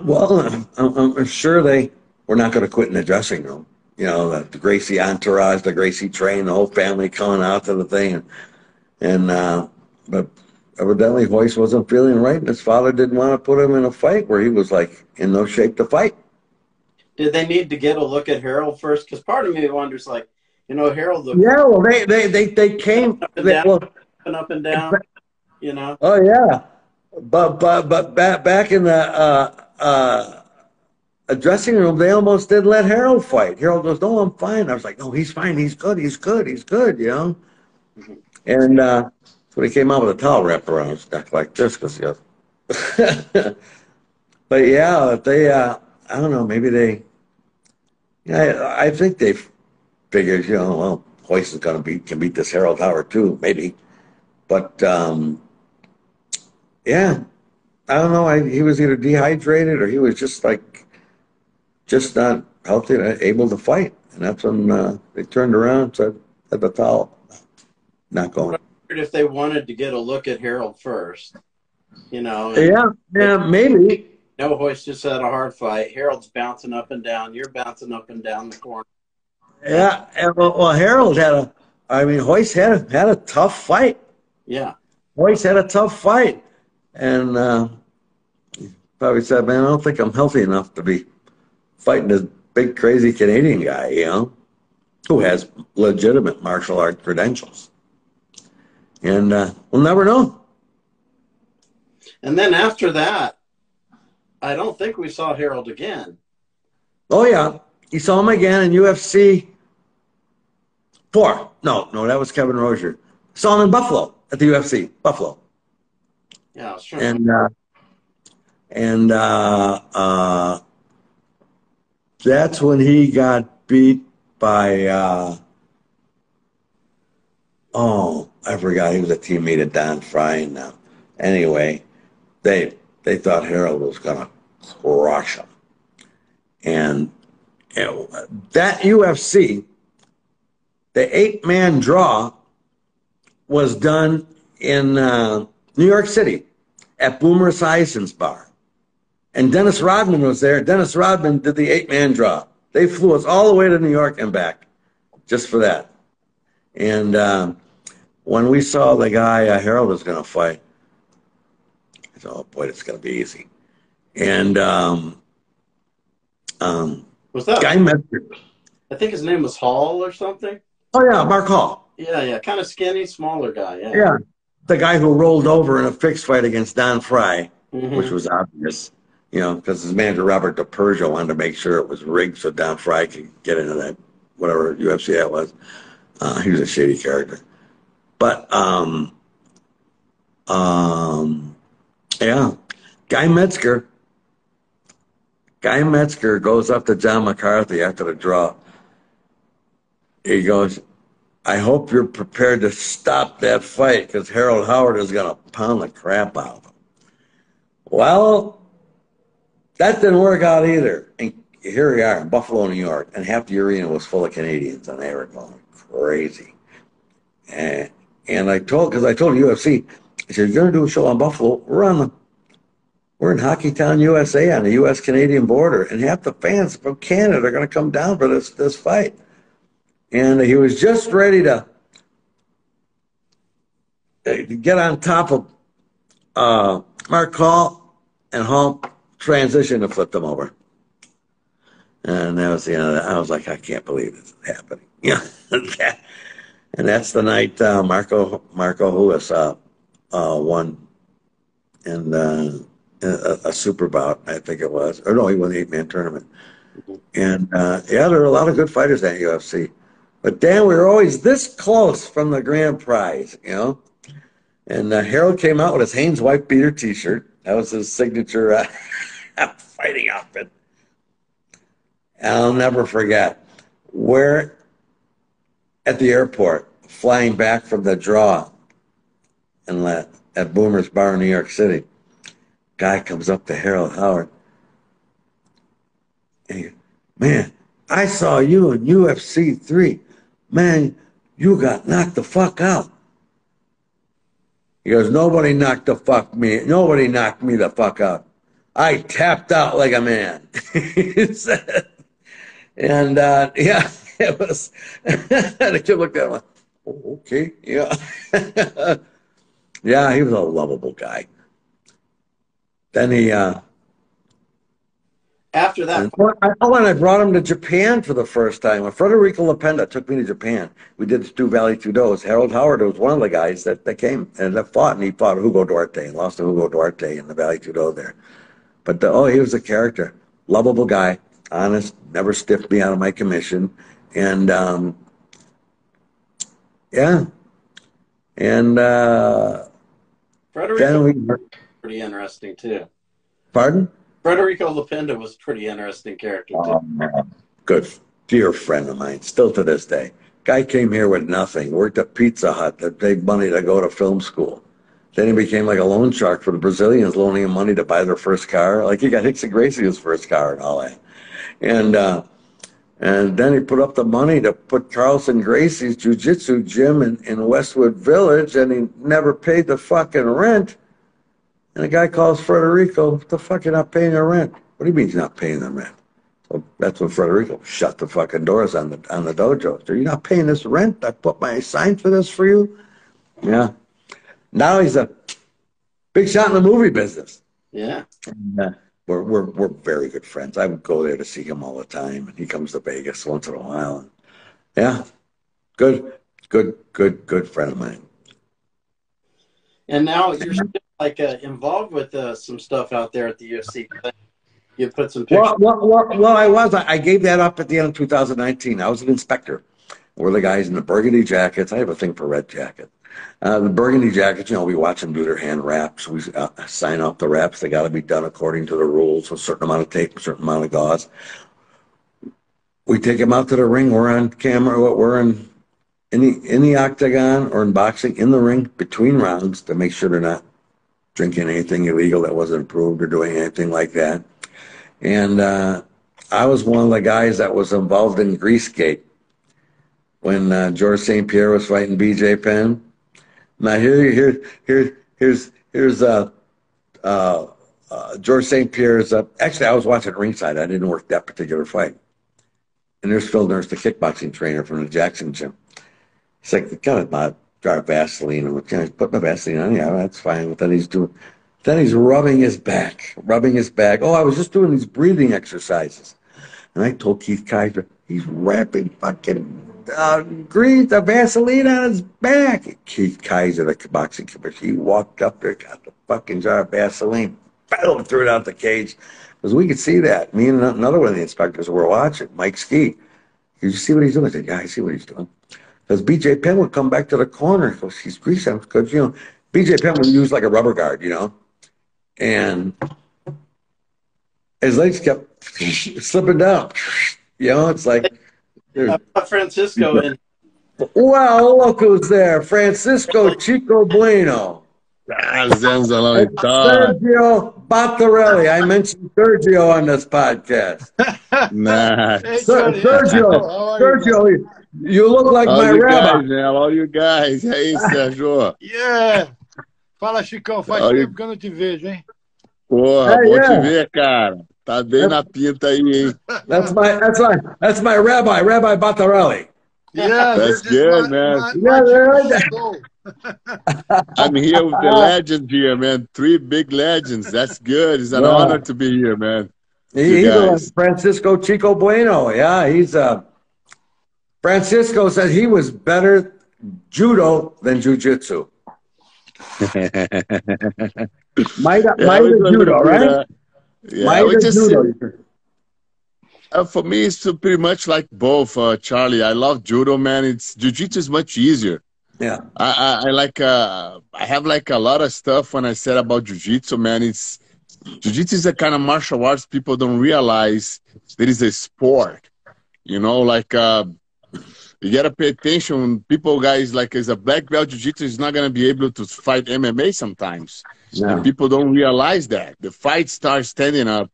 Well, I'm, I'm I'm sure they were not going to quit in the dressing room you know, the, the, Gracie entourage, the Gracie train, the whole family coming out to the thing. And, and uh, but evidently Royce wasn't feeling right, and his father didn't want to put him in a fight where he was like in no shape to fight. Did they need to get a look at Harold first? Because part of me wonders, like, you know, Harold. Looked yeah, well, they they they, they came up and, they, down, well, and up and down. You know. Oh yeah, but but but back back in the uh, uh, a dressing room, they almost didn't let Harold fight. Harold goes, "No, I'm fine." I was like, "No, he's fine. He's good. He's good. He's good." You know. And uh, so he came out with a towel wrapped around his neck like this because he goes. but yeah, they. Uh, I don't know. Maybe they. Yeah, I, I think they figured, you know, well, Royce is going to beat can beat this Harold Tower too, maybe. But um, yeah, I don't know. I, he was either dehydrated or he was just like just not healthy and able to fight. And that's when uh, they turned around and said, at the towel, not going. If they wanted to get a look at Harold first, you know. Yeah, yeah, maybe. No, Royce just had a hard fight. Harold's bouncing up and down. You're bouncing up and down the corner. Yeah, and, well, well, Harold had a. I mean, Royce had a, had a tough fight. Yeah, Royce had a tough fight, and uh, probably said, "Man, I don't think I'm healthy enough to be fighting this big crazy Canadian guy, you know, who has legitimate martial art credentials. And uh, we'll never know. And then after that, I don't think we saw Harold again. Oh yeah, you saw him again in UFC four. No, no, that was Kevin Rosier. Saw him in Buffalo at the UFC, Buffalo. Yeah, sure. And uh, and uh, uh, that's when he got beat by uh, oh I forgot he was a teammate of Don Frye now. Anyway, they they thought Harold was gonna crush him, and you know, that UFC, the eight man draw was done in uh, New York City at Boomer Esiason's bar. And Dennis Rodman was there. Dennis Rodman did the eight man draw. They flew us all the way to New York and back just for that. And um, when we saw the guy uh, Harold was going to fight, I oh boy, it's going to be easy. And um, um, was that Guy Mezger? I think his name was Hall or something. Oh yeah, Mark Hall. Yeah, yeah, kind of skinny, smaller guy. Yeah. Yeah, the guy who rolled over in a fixed fight against Don Frye, mm-hmm. which was obvious you know, because his manager Robert DiPergio wanted to make sure it was rigged so Don Frye could get into that whatever UFC that was. Uh, he was a shady character, but um, um, yeah, Guy Mezger Guy Mezger goes up to John McCarthy after the draw. He goes, I hope you're prepared to stop that fight because Harold Howard is going to pound the crap out of him. Well, that didn't work out either. And here we are in Buffalo, New York, and half the arena was full of Canadians, and they were going crazy. And, and I told, because I told UFC, I said, you're going to do a show on Buffalo. We're on the, we're in Hockeytown, USA, on the U.S. Canadian border, and half the fans from Canada are going to come down for this this fight. And he was just ready to, to get on top of uh, Mark Hall, and Hall transition to flip them over. And that was the end of that. I was like, I can't believe this is happening. (laughs) Yeah. and that's the night uh, Marco Marco Ruas uh, uh, won in uh, a, a, super bout, I think it was. Or no, he won the eight man tournament. And uh, yeah, there were a lot of good fighters at UFC. But Dan, we were always this close from the grand prize, you know. And uh, Harold came out with his Hanes wife beater T-shirt. That was his signature (laughs) fighting outfit. And I'll never forget. We're at the airport, flying back from the draw and at Boomer's Bar in New York City. Guy comes up to Harold Howard. And he, man, I saw you in UFC 3. Man, you got knocked the fuck out. He goes, nobody knocked the fuck me. Nobody knocked me the fuck out. I tapped out like a man. (laughs) And uh, yeah, (laughs) it was. And the kid looked at him like, oh, okay, yeah. (laughs) yeah, he was a lovable guy. Then he. Uh, After that. Oh, and I brought him to Japan for the first time. When Federico Lapenda took me to Japan, we did the Stu Vale Tudos. Harold Howard was one of the guys that, that came and that fought, and he fought Hugo Duarte and lost to Hugo Duarte in the Vale Tudo there. But the, oh, he was a character, lovable guy honest, never stiffed me out of my commission. And um, yeah. And uh, Federico we, pretty interesting too. Pardon? Federico Lapenda was a pretty interesting character too. Um, good dear friend of mine, still to this day. Guy came here with nothing, worked at Pizza Hut that paid money to go to film school. Then he became like a loan shark for the Brazilians, loaning him money to buy their first car. Like he got Rickson Gracie's first car and all that. And uh, and then he put up the money to put Carlson Gracie's jiu-jitsu gym in, in Westwood Village, and he never paid the fucking rent. And the guy calls Federico, what the fuck, you're not paying the rent? What do you mean he's not paying the rent? So that's when Federico shut the fucking doors on the on the dojo. So you're not paying this rent? I put my sign for this for you? Yeah. Now he's a big shot in the movie business. Yeah. And, uh, we're, we're, we're very good friends. I would go there to see him all the time, and he comes to Vegas once in a while. And yeah, good, good, good, good friend of mine. And now you're still like uh, involved with uh, some stuff out there at the UFC. You put some pictures. Well, well, well, well I was. I gave that up at the end of 2019. I was an inspector. We're the guys in the burgundy jackets. I have a thing for red jacket. Uh, the burgundy jackets, you know, we watch them do their hand wraps. We uh, sign off the wraps. They got to be done according to the rules. A certain amount of tape, a certain amount of gauze. We take them out to the ring. We're on camera. We're in in the in the octagon or in boxing in the ring between rounds to make sure they're not drinking anything illegal that wasn't approved or doing anything like that. And uh, I was one of the guys that was involved in Greasegate when uh, George St. Pierre was fighting B.J. Penn now here, here, here, here's here's uh, uh, uh, George St. Pierre's. Actually, I was watching ringside. I didn't work that particular fight. And there's Phil Nurse, the kickboxing trainer from the Jackson gym. He's like, "Got my of Vaseline." And can I put my Vaseline on? Yeah, that's fine. But then he's doing, then he's rubbing his back, rubbing his back. Oh, I was just doing these breathing exercises. And I told Keith Kizer, he's wrapping fucking uh, grease, the Vaseline on his back. Keith Kizer, the boxing commissioner, he walked up there, got the fucking jar of Vaseline, boom, threw it out the cage. Because we could see that. Me and another one of the inspectors were watching, Mike Ski. Did you see what he's doing? I said, yeah, I see what he's doing. Because BJ Penn would come back to the corner. Because he's greasing. Because, you know, BJ Penn would use like a rubber guard, you know. And his legs kept (laughs) slipping down. You know, it's like. Francisco and Well, look who's there. Francisco Chico Bueno. Ah, Zenzalão e tal. Sergio Battarelli. I mentioned Sergio on this podcast. Nah. Hey. Sergio? Sergio, you look like All my you rabbi. guys, man. All you guys. E aí, Sérgio? Yeah. Fala, Chicão. Faz you- tempo que eu não te vejo, hein? Porra, É, bom é. te ver, cara. Tá bem na pinta aí, hein? That's my that's my that's my rabbi, Rabbi Batarelli. Yeah, That's good, my- man. my- Yeah, my yeah, Chico yeah. I'm here with the legends here, man. Three big legends. That's good. It's an Yeah. honor to be here, man. He, he's a. Francisco Chico Bueno. Yeah, he's uh Francisco said he was better judo than jujitsu. (laughs) Maida, Yeah, Maida we do judo, bit, right? uh, yeah, we just judo. Uh, for me, it's pretty much like both, uh, Charlie. I love judo, man. It's jiu-jitsu is much easier. Yeah. I, I, I like uh, I have like a lot of stuff when I said about jiu-jitsu, man. It's jiu-jitsu is a kind of martial arts people don't realize that is a sport. You know, like uh, you gotta pay attention. When people guys like as a black belt jiu-jitsu is not gonna be able to fight MMA sometimes. Yeah. And people don't realize that. The fight starts standing up.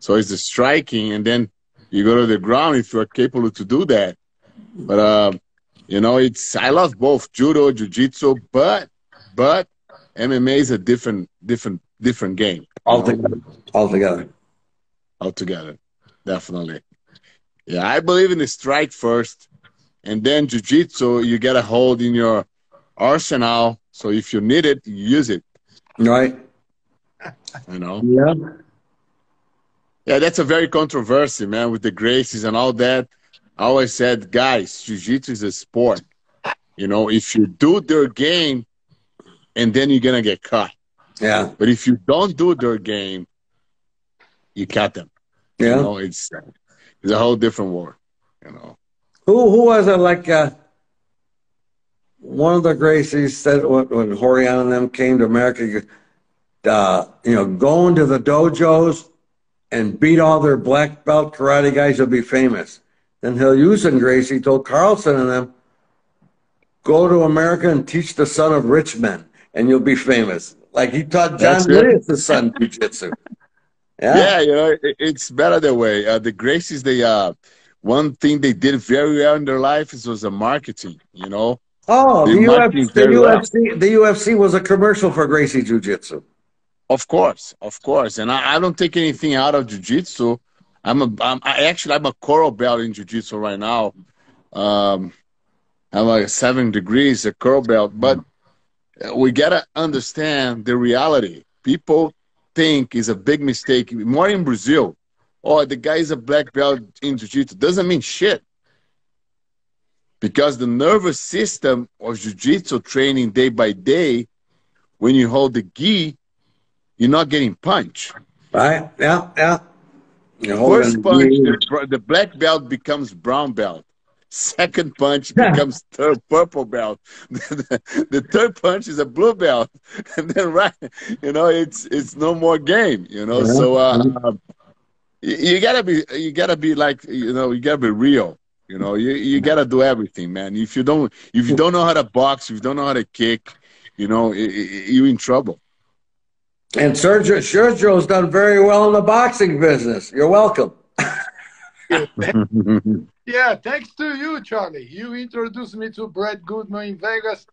So it's the striking, and then you go to the ground if you're capable to do that. But uh, you know, it's I love both judo, jiu-jitsu, but but MMA is a different different different game Altogether. Altogether. altogether. Definitely. Yeah, I believe in the strike first, and then jiu-jitsu you get a hold in your arsenal. So if you need it, you use it. Right? You know. Yeah. Yeah, that's a very controversy, man, with the Gracies and all that. I always said, guys, jiu-jitsu is a sport. You know, if you do their game, and then you're gonna get caught. Yeah. But if you don't do their game, you cut them. Yeah. You know, it's it's a whole different war. You know. Who who was it like uh one of the Gracies said when, when Rorion and them came to America, uh, you know, go into the dojos and beat all their black belt karate guys, you'll be famous. Then Hilyusen Gracie told Carlson and them, go to America and teach the son of rich men, and you'll be famous. Like he taught John good. Williams' son jujitsu. (laughs) Yeah, Yeah. you know, it, it's better that way. Uh, the Gracies, they uh, one thing they did very well in their life is was the marketing. You know. Oh, the UFC, the. UFC, the UFC was a commercial for Gracie Jiu Jitsu. Of course, of course, and I, I don't take anything out of Jiu Jitsu. I'm a, I'm I actually I'm a coral belt in Jiu Jitsu right now. Um, I'm like seven degrees a coral belt, but we gotta understand the reality. People think is a big mistake. More in Brazil, oh, the guy is a black belt in jiu-jitsu doesn't mean shit. Because the nervous system of jiu-jitsu training day by day, when you hold the gi, you're not getting punched. Right? Yeah, yeah. You First punch, the, the black belt becomes brown belt. Second punch (laughs) becomes third purple belt. the, (laughs) the third punch is a blue belt, (laughs) and then right, you know, it's it's no more game. You know, so uh, you, you gotta be you gotta be like you know you gotta be real. You know, you you gotta do everything, man. If you don't if you don't know how to box, if you don't know how to kick, you know, i- i- you're in trouble. And Sergio Sergio's done very well in the boxing business. You're welcome. (laughs) Yeah, thanks to you, Charlie. You introduced me to Brad Goodman in Vegas,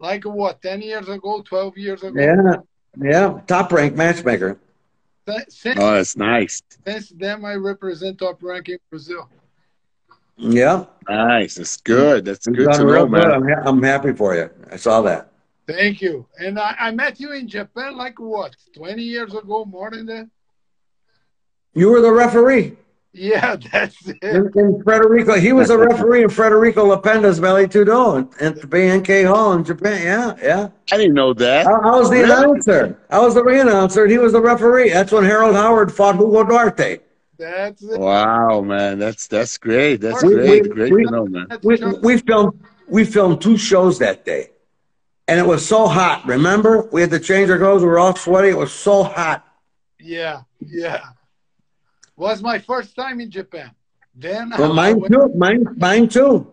like what, 10 years ago, 12 years ago? Yeah, yeah. Top ranked matchmaker. Since, Oh, that's nice. since then, I represent Top Rank in Brazil. Yeah. Nice. That's good. That's You've good to know, good. man. I'm, ha- I'm happy for you. I saw that. Thank you. And I, I met you in Japan, like what, 20 years ago, more than that? You were the referee Yeah, (laughs) that's it. in, in Frederico. He was a referee in Frederico Lapenda's Vale Tudo and, the BNK Hall in Japan. Yeah, yeah. I didn't know that. I, I was the Really? announcer. I was the ring announcer, and he was the referee. That's when Harold Howard fought Hugo Duarte. That's it. Wow, man, that's that's great. That's We- great. we- great we- to know, man. We, we filmed we filmed two shows that day, and it was so hot. Remember, we had to change our clothes. We were all sweaty. It was so hot. Yeah, yeah. Was my first time in Japan. Then Well, I mine went, too. Mine, mine too.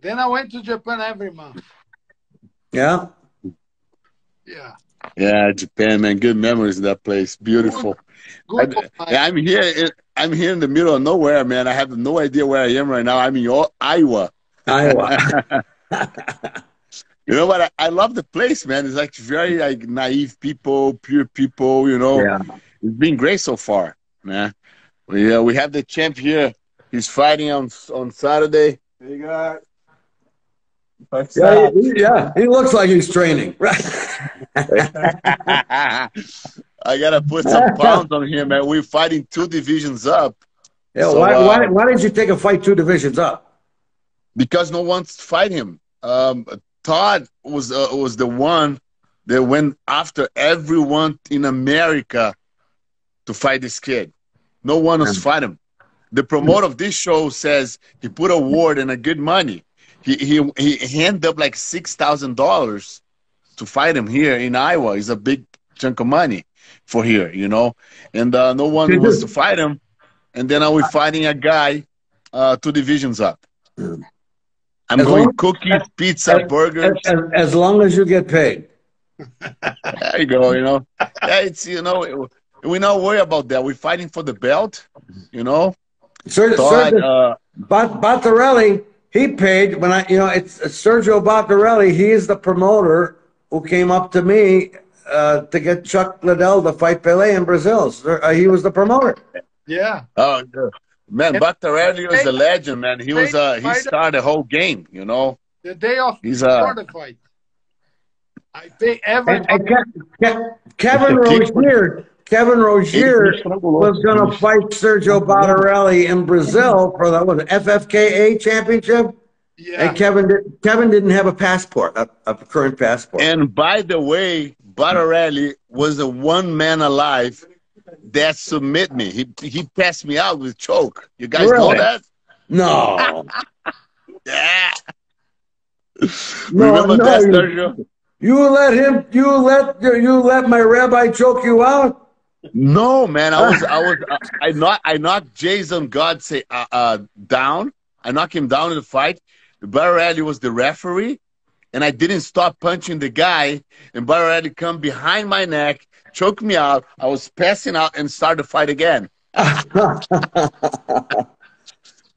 then I went to Japan every month. Yeah. Yeah. Yeah, Japan, man. Good memories in that place. Beautiful. Good. I, I'm here. In, I'm here in the middle of nowhere, man. I have no idea where I am right now. I'm in Iowa. Iowa. (laughs) (laughs) You know what? I, I love the place, man. It's like very like naive people, pure people. You know, yeah. it's been great so far, man. We uh, we have the champ here. He's fighting on on Saturday. You got. Yeah, he, yeah, he looks like he's training. (laughs) I gotta put some (laughs) pounds on him, man. We're fighting two divisions up Yeah, So, why, uh, why, why did you take a fight two divisions up? because no one's fight him. Um, Todd was uh, was the one that went after everyone in America to fight this kid. No one else Yeah. fight him. The promoter of this show says he put a word and a good money. He he he handed up like six thousand dollars to fight him here in Iowa. It's a big chunk of money for here, you know. And uh, no one wants to fight him. And then I we fighting a guy uh, two divisions up. I'm As going cookies, pizza, as- burgers. As, as long as you get paid. (laughs) There you go. You know, yeah, it's you know, we not worry about that. We're fighting for the belt. You know, Sir, Todd, Sir, uh, Bot- Batarelli, he paid when I, you know, it's it's Sergio Batarelli. He is the promoter who came up to me uh, to get Chuck Liddell to fight Pele in Brazil. Sir, uh, he was the promoter. Yeah. oh yeah. man, And- Batarelli is a legend, man. He was uh, he started the whole game. You know, The day of He's, before uh, the fight. I pay every And, and Ke- Ke- Kevin It's Rosier, Kevin Rosier was going to fight Sergio Batarelli in Brazil for the what, FFKA championship. yeah. And Kevin, did, Kevin didn't have a passport, a, a current passport. And by the way, Batarelli was the one man alive that submit me. He he passed me out with choke. You guys know that? no, (laughs) Yeah. No, Remember no, that, you- Sergio? you let him, you let you let my rabbi choke you out. No, man. I was I was I not I knocked Jason God say uh, uh down. I knocked him down in the fight. Barrelli was the referee, and I didn't stop punching the guy. And Barrelli come behind my neck, choke me out. I was passing out and start the fight again. (laughs)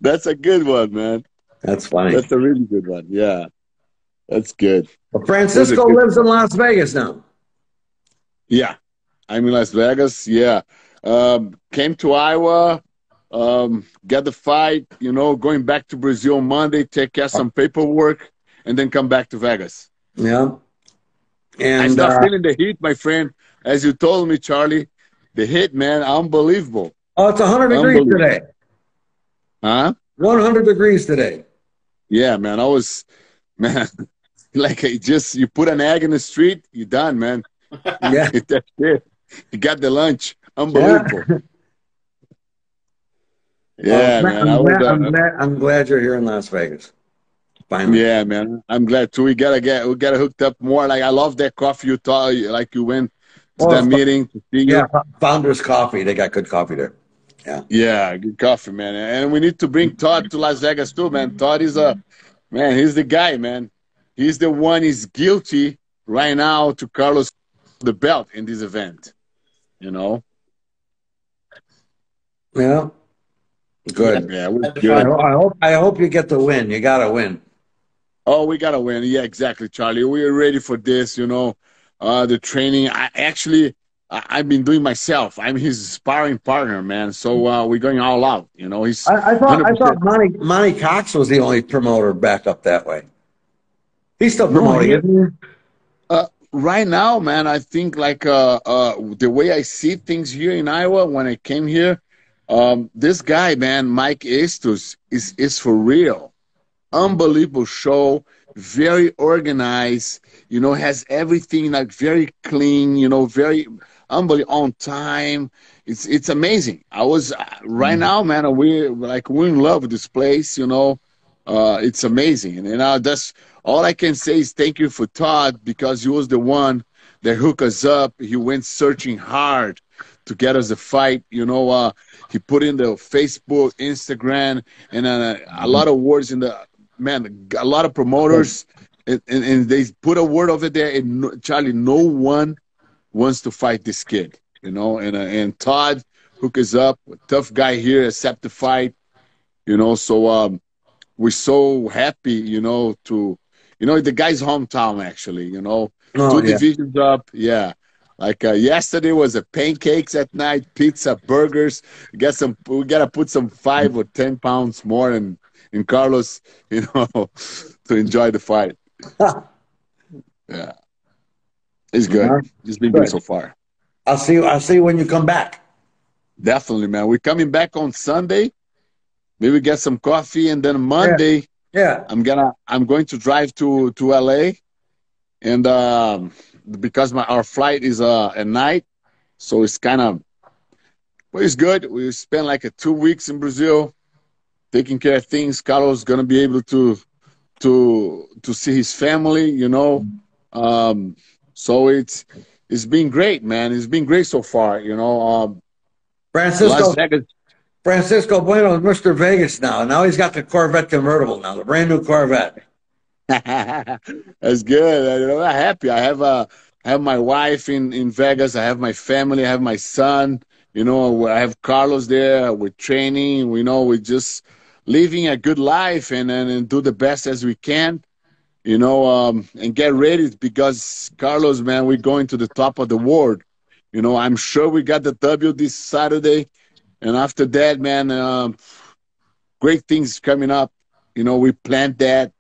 That's a good one, man. That's funny. That's a really good one. Yeah, that's good. Well, Francisco good- lives in Las Vegas now. Yeah, I'm in Las Vegas. Yeah, um, came to Iowa, um, get the fight. You know, going back to Brazil Monday, take care of some paperwork, and then come back to Vegas. Yeah, And I'm start uh, feeling the heat, my friend. As you told me, Charlie, the heat, man, unbelievable. oh, it's 100 degrees today. Huh? 100 degrees today. Yeah, man. I was, man, (laughs) like I just you put an egg in the street, you're done, man. (laughs) Yeah. (laughs) That's it. You got the lunch. Unbelievable. Yeah, Oh, man. I'm, was, glad, I'm, uh, glad, I'm glad you're here in Las Vegas. Finally. Yeah, man. I'm glad too. We gotta get we gotta hooked up more. Like I love that coffee you thought like you went to Oh, that meeting to see you. Yeah, Founders Coffee. They got good coffee there. Yeah, Yeah, good coffee, man. And we need to bring Todd to Las Vegas too, man. Todd is a man, he's the guy, man. He's the one is guilty right now to Carlos the belt in this event. You know? Yeah. Good. Yeah, I, hope I hope you get the win. You got to win. Oh, we gotta win. Yeah, exactly, Charlie. We're ready for this, you know. Uh the training. I actually I, I've been doing myself. I'm his sparring partner, man. So uh we're going all out. You know, he's I, I thought I 100%. thought Monte Monte Cox was the only promoter back up that way. He's still promoting, he- isn't Uh, right now, man, I think like uh, uh, the way I see things here in Iowa when I came here, um, this guy, man, Mike Estus, is is for real. Unbelievable show, very organized. You know, has everything like very clean. You know, very unbelievable on time. It's it's amazing. I was uh, right now, man. We like we're in love with this place. You know, uh, it's amazing. And, and uh, that's all I can say is thank you for Todd because he was the one that hooked us up. He went searching hard to get us the fight. You know, uh, he put in the Facebook, Instagram, and uh, a lot of words in the man. A lot of promoters, and, and, and they put a word over there. And no, Charlie, no one wants to fight this kid. You know, and uh, and Todd hook us up, tough guy here, accept the fight. You know, so um, we're so happy. You know, to you know the guy's hometown actually. You know, Oh, two yeah. divisions up. Yeah. Like uh, yesterday was a pancakes at night, pizza, burgers. Get some. We gotta put some five or ten pounds more in in Carlos, (laughs) you know, to enjoy the fight. (laughs) Yeah, it's good. It's been good Good. so far. I'll see you. I'll see you when you come back. Definitely, man. We're coming back on Sunday. Maybe get some coffee, and then Monday Yeah. I'm gonna I'm going to drive to to LA, and um, because my our flight is uh, at night, so it's kind of well, it's good. We spent like a two weeks in Brazil, taking care of things. Carlos gonna be able to to to see his family, you know. Um, so it's it's been great, man. It's been great so far, you know. Um, Francisco Francisco Bueno is Mr. Vegas now. Now he's got the Corvette convertible now, the brand new Corvette. (laughs) (laughs) That's good. I'm happy. I have a I have my wife in in Vegas. I have my family. I have my son. You know, I have Carlos there. We're training. We know we're just living a good life and, and and do the best as we can. You know, um, and get ready because Carlos, man, we're going to the top of the world. You know, I'm sure we got the W this Saturday, and after that, man, um, great things coming up. You know, we planned that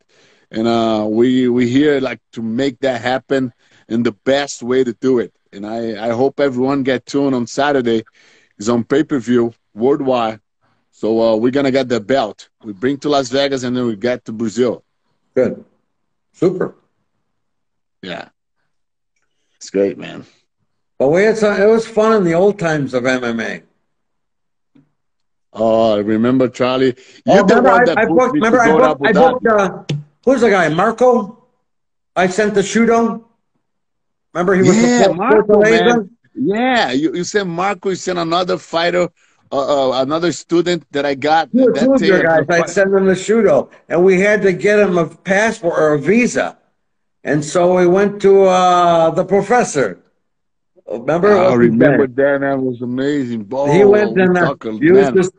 and uh, we we here like to make that happen in the best way to do it. And I I hope everyone get tuned on Saturday. It's on pay per view worldwide. So uh, we're gonna get the belt. We bring to Las Vegas and then we get to Brazil. Good. Super. Yeah, it's great, man. But we had some, it was fun in the old times of MMA. Oh, I remember Charlie. Oh, You're the remember, I, that I booked booked, me to remember I booked, I booked, uh, who's the guy? Marco? I sent the Shooto. Remember he was Yeah, the Marco, man. Yeah, you, you sent Marco, you sent another fighter, uh, uh, another student that I got. Two, that your guys, I sent them the Shooto, and we had to get him a passport or a visa. And so we went to uh, the professor. Remember? I remember name? that was amazing. Oh, he went we and uh, used his,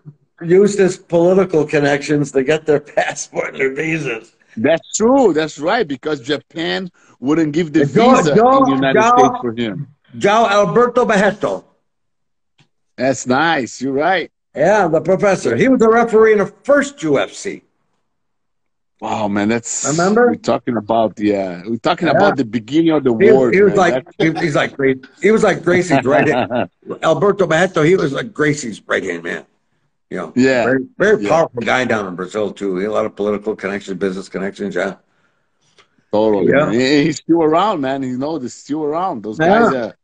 used his political connections to get their (laughs) passport and their visas. That's true. That's right. Because Japan wouldn't give the Joe- visa Joe- in the United Joe- States for him. João Alberto Barreto. That's nice. You're right. Yeah, the professor. He was a referee in the first UFC. Wow, man. That's Remember? we're talking about. Yeah, uh, we're talking Yeah. about the beginning of the He, war. he was man. like he, he's like he was like Gracie's (laughs) right hand. Alberto Barreto, he was like Gracie's right hand man. You know, Yeah. very, very Yeah. powerful guy down in Brazil too. He had a lot of political connections, business connections. Yeah, Totally. Yeah. He- He's still around, man. You know, they're still around. Those Yeah. guys are,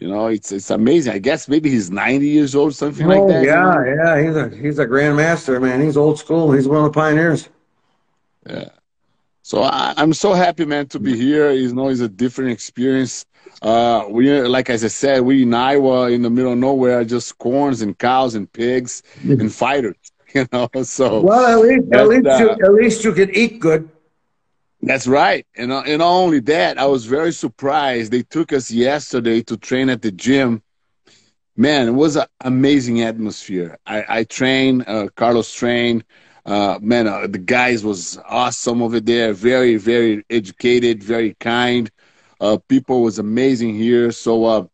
you know, it's it's amazing. I guess maybe he's 90 years old, something like Oh, that. you yeah, know? yeah. He's a he's a grandmaster, man. He's old school. He's one of the pioneers. Yeah. So I, I'm so happy, man, to be here. You know, it's a different experience. Uh, we like as I said, we in Iowa, in the middle of nowhere, just corns and cows and pigs and fighters. (laughs) You know, so Well, at least at least you, uh, at least you can eat good. That's right. And uh, and not only that, I was very surprised. They took us yesterday to train at the gym. Man, it was an amazing atmosphere. I, I trained, uh, Carlos trained. Uh, man, uh, the guys was awesome over there. Very, very educated, very kind. Uh, people was amazing here. So uh,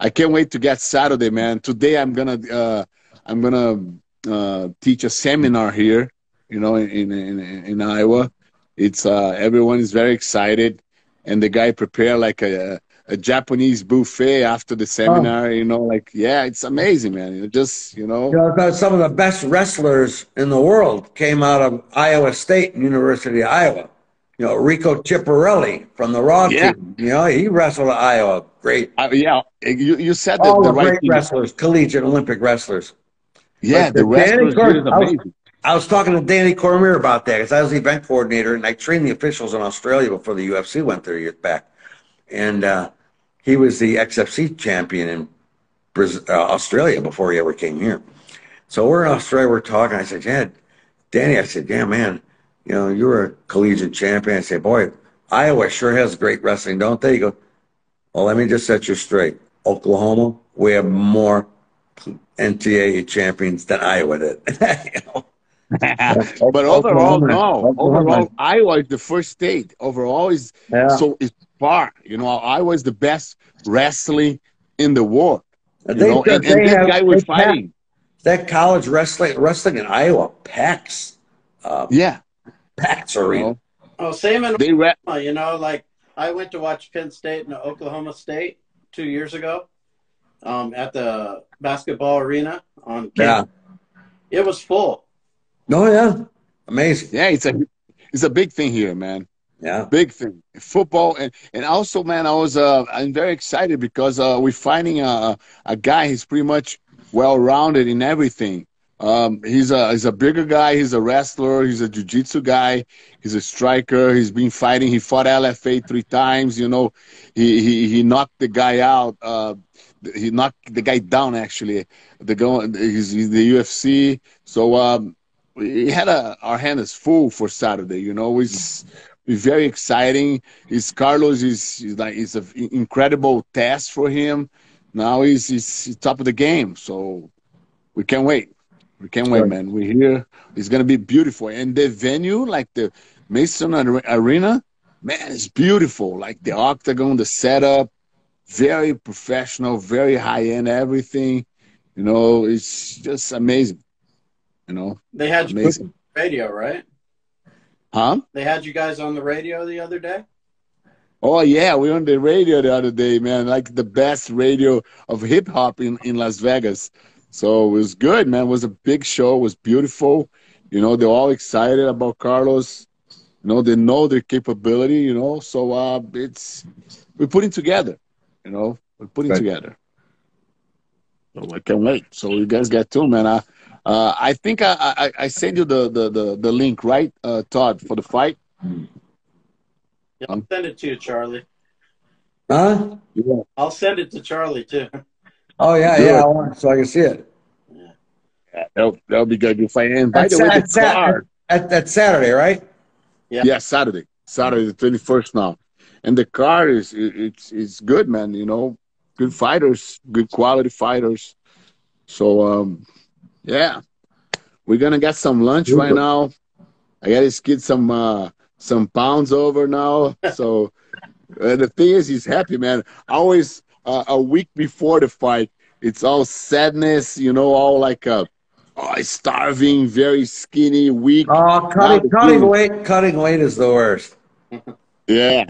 I can't wait to get Saturday, man. Today I'm gonna I'm gonna teach a seminar here. You know, in in, in, in Iowa. It's uh, everyone is very excited, and the guy prepared like a a Japanese buffet after the seminar. You know, like yeah, it's amazing, man. You just you know. You know, some of the best wrestlers in the world came out of Iowa State and University of Iowa. You know, Rico Chiapparelli from the Raw Yeah. team. You know, he wrestled at Iowa. Great. Uh, yeah, you, you said that All the the right great thing. wrestlers, collegiate Olympic wrestlers. Yeah, Like the the Danny wrestlers Cor- here is I was- amazing. I was talking to Danny Cormier about that because I was the event coordinator and I trained the officials in Australia before the UFC went there years back. And uh, he was the XFC champion in Brazil, uh, Australia before he ever came here. So we're in Australia, we're talking. I said, yeah, Danny, I said, yeah, man, you know, you were a collegiate champion. I said, boy, Iowa sure has great wrestling, don't they? You go, well, let me just set you straight. Oklahoma, we have more NCAA champions than Iowa did. (laughs) you know? But overall, no. Overall, Iowa is the first state. Overall, is yeah. so it's far. You know, Iowa is the best wrestling in the world. You they, know, and, and this have, guy was fighting. That college wrestling, wrestling in Iowa packs. Uh, yeah, packs arena. Oh, same in they re- you know, like I went to watch Penn State and Oklahoma State two years ago um, at the basketball arena on yeah. It was full. Oh yeah, amazing. Yeah, it's a it's a big thing here, man. Yeah, big thing. Football and and also, man, I was uh I'm very excited because uh we're finding a a guy. He's pretty much well rounded in everything. Um, he's a he's a bigger guy. He's a wrestler. He's a jiu-jitsu guy. He's a striker. He's been fighting. He fought LFA three times. You know, he he, he knocked the guy out. Uh, he knocked the guy down actually. The go he's, he's the UFC. So um, we had a, our hand is full for Saturday. You know, it's, it's very exciting. He's Carlos is like it's an incredible test for him. Now he's, he's, he's top of the game, so we can't wait. We can't wait, man. We're here. It's gonna be beautiful, and the venue, like the Mason Arena, man, it's beautiful. Like the octagon, the setup, very professional, very high end, everything. You know, it's just amazing. You know, they had amazing. you radio, right? Huh? They had you guys on the radio the other day. Oh yeah, we were on the radio the other day, man. Like the best radio of hip hop in in Las Vegas. So it was good, man. It was a big show. It was beautiful. You know, they're all excited about Carlos. You know, they know their capability. You know, so uh, it's we're putting together. You know, we're putting right. together. So I can't wait. So you guys get to man. I uh, I think I, I, I sent you the, the, the, the link, right, uh, Todd, for the fight? Yeah, I'll send it to you, Charlie. Huh? Yeah. I'll send it to Charlie, too. Oh, yeah, good. yeah, I want, so I can see it. Yeah, that'll, that'll be good. If I am, by the way, the card. that's Saturday, right? Yeah. yeah, Saturday. Saturday, the 21st now. And the card is it's it's good, man. You know, good fighters, good quality fighters. So um, yeah. We're gonna get some lunch right now. I gotta get some uh some pounds over now. (laughs) So uh, the thing is he's happy, man. Always uh, a week before the fight, it's all sadness, you know, all like uh oh, starving, very skinny, weak. Oh, cutting, cutting weight, cutting weight is the worst. (laughs) yeah,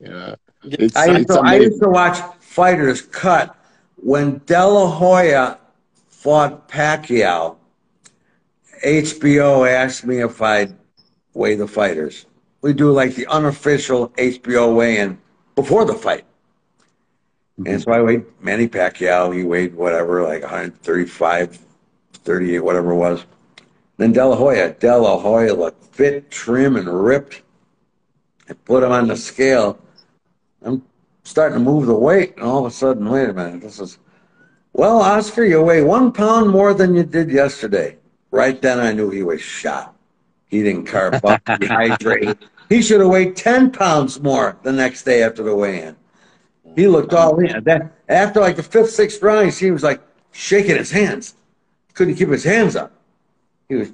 yeah. It's, I, used to, I used to watch fighters cut when De La Hoya fought Pacquiao, HBO asked me if I'd weigh the fighters. We do like the unofficial HBO weigh-in before the fight. Mm-hmm. And so I weighed Manny Pacquiao. He weighed whatever, like 135, 38, whatever it was. Then De La Hoya. De La Hoya looked fit, trim, and ripped. I put him on the scale. I'm starting to move the weight, and all of a sudden, wait a minute, this is well, Oscar, you weigh one pound more than you did yesterday. Right then, I knew he was shot. He didn't carb up, (laughs) dehydrate. He should have weighed 10 pounds more the next day after the weigh-in. He looked oh, all in. That, after like the fifth, sixth round, he was like shaking his hands. Couldn't keep his hands up. He was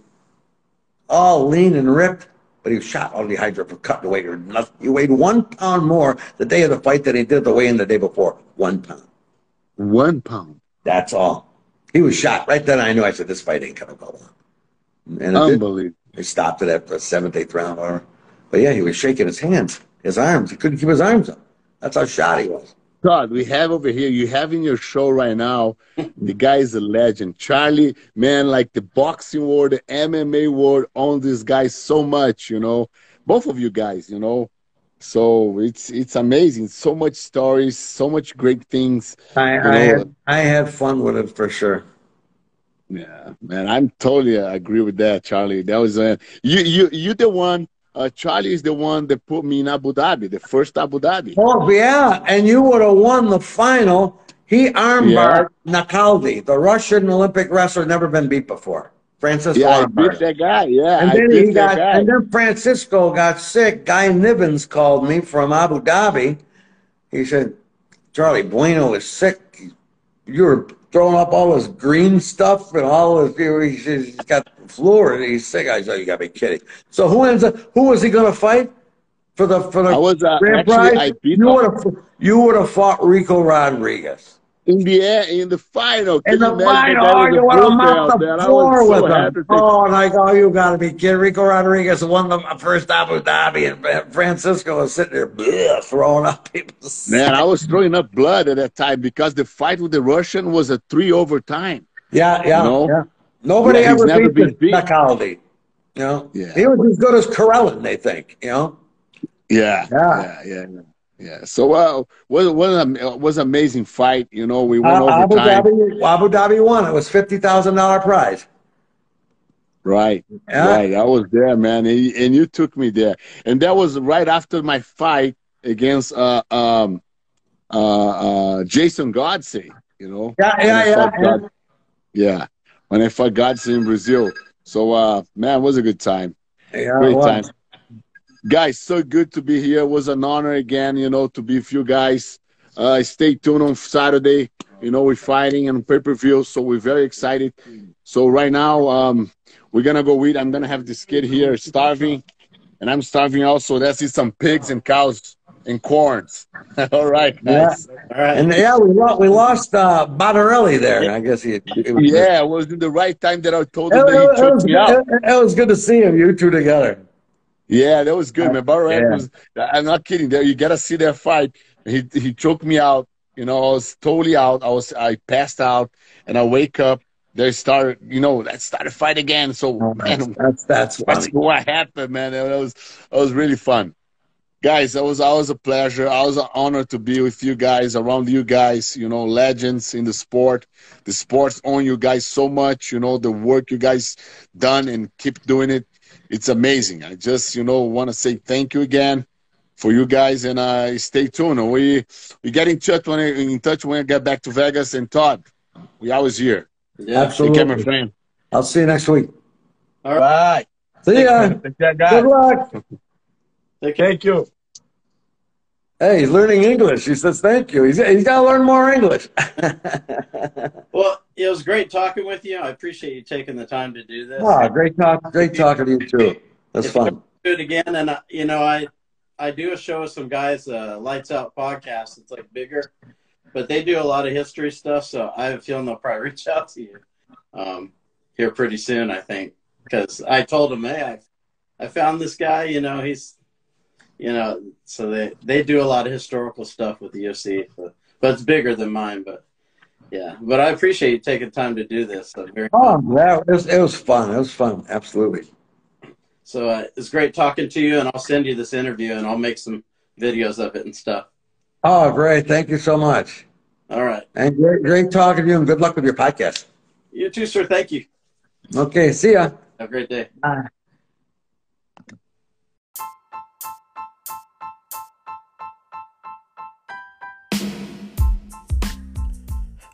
all lean and ripped, but he was shot all dehydrated from cutting weight or nothing. He weighed one pound more the day of the fight than he did the weigh-in the day before. One pound. One pound. That's all. He was shot. Right then I knew I said, this fight ain't to go on. And Unbelievable. They stopped it after the seventh, eighth round. Or, but yeah, he was shaking his hands, his arms. He couldn't keep his arms up. That's how shot he was. God, we have over here, you have in your show right now, the guy is a legend. Charlie, man, like the boxing world, the MMA world on this guy so much, you know. Both of you guys, you know. So it's it's amazing. So much stories, so much great things. I I had, I had fun with it for sure. Yeah, man, I'm totally agree with that, Charlie. That was uh, you you you the one. Uh, Charlie is the one that put me in Abu Dhabi, the first Abu Dhabi. Oh yeah, and you would have won the final He armbarred yeah. Nakaldi, the Russian Olympic wrestler, never been beat before. Francisco. Yeah, I beat that guy. Yeah, and then he got, and then Francisco got sick. Guy Nivens called me from Abu Dhabi. He said, "Charlie Bueno is sick. You were throwing up all this green stuff and all this. He says he's got the flu and he's sick." I said, "You got to be kidding." So who ends up? Who was he going to fight for the for the was, uh, grand actually, prize? you would have you would have fought Ricco Rodriguez in the air, in the final. In the final, oh, you want to mop the floor so with him. Oh, and I go, you got to be kidding. Ricco Rodriguez won the first Abu Dhabi, and Francisco was sitting there bleh, throwing up people's. Man, I was throwing up blood at that time because the fight with the Russian was a three overtime. Yeah, yeah, you know? yeah. Nobody yeah, ever beat, beat Nakaldi. You know, yeah. he was as good as Karelin, they think. You know. Yeah, yeah, yeah. yeah. Yeah. So uh, was was was an amazing fight. You know, we went uh, Abu Dhabi, Abu Dhabi won. It was fifty thousand dollar prize. Right. Yeah. Right. I was there, man, and, and you took me there, and that was right after my fight against uh um uh, uh Jason Godsey. You know. Yeah. Yeah. Yeah. God, yeah. When I fought Godsey in Brazil. So uh man, it was a good time. Yeah, Great time guys so good to be here. It was an honor again you know to be with you guys. Uh, stay tuned on saturday you know we're fighting and pay-per-view so we're very excited. So right now um, we're gonna go eat i'm gonna have this kid here starving and i'm starving also. Let's eat some pigs and cows and corns. (laughs) All right guys. yeah. all right. And yeah we lost, we lost uh Bonarelli there. I guess he, it was yeah it was in the right time that i told him it, that he it, was, me out. It, it was good to see him you two together yeah, that was good, man. Barrow yeah. was. I'm not kidding. There, you gotta see that fight. He he choked me out. You know, I was totally out. I was I passed out, and I wake up. They start, you know, that started fight again. So oh, man, that's that's, that's (laughs) what happened, man. That was that was really fun, guys. That was always a pleasure. I was an honor to be with you guys, around you guys. You know, legends in the sport. The sports own you guys so much. You know, the work you guys done and keep doing it it's amazing. I just, you know, want to say thank you again for you guys and uh, stay tuned. We we get in touch when I, in touch when I get back to Vegas and Todd. We always here. Yeah, absolutely. Take care, my friend. I'll see you next week. All right. See ya. Good luck. Thank you. Hey, he's learning English. He says thank you. He's, he's got to learn more English. (laughs) well, it was great talking with you. I appreciate you taking the time to do this. Oh, great talk. Great talking to you too. That's fun. Do it again, and uh, you know, I I do a show with some guys, uh, Lights Out podcast. It's like bigger, but they do a lot of history stuff. So I have a feeling they'll probably (laughs) reach out to you um, here pretty soon. I think because I told them, hey, I I found this guy. You know, he's you know, so they they do a lot of historical stuff with the UFC, but, but it's bigger than mine. But yeah, but I appreciate you taking time to do this. So very oh, yeah, it was, it was fun. It was fun. Absolutely. So uh, it's great talking to you, and I'll send you this interview, and I'll make some videos of it and stuff. Oh, great! Thank you so much. All right. And great, great talking to you, and good luck with your podcast. You too, sir. Thank you. Okay. See ya. Have a great day. Bye.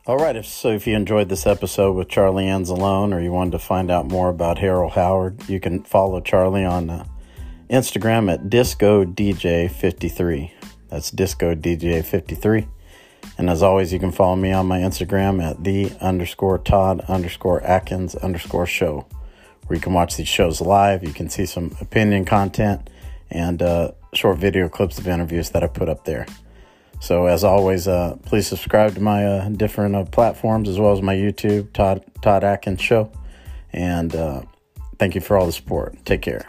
All right, if, so if you enjoyed this episode with Charlie Anzalone or you wanted to find out more about Harold Howard, you can follow Charlie on uh, Instagram at DiscoDJ53. That's DiscoDJ53. And as always, you can follow me on my Instagram at the underscore Todd underscore Atkins underscore show, where you can watch these shows live. You can see some opinion content and uh, short video clips of interviews that I put up there. So as always, uh, please subscribe to my uh, different uh, platforms as well as my YouTube, Todd Todd Atkins Show, and uh, thank you for all the support. Take care.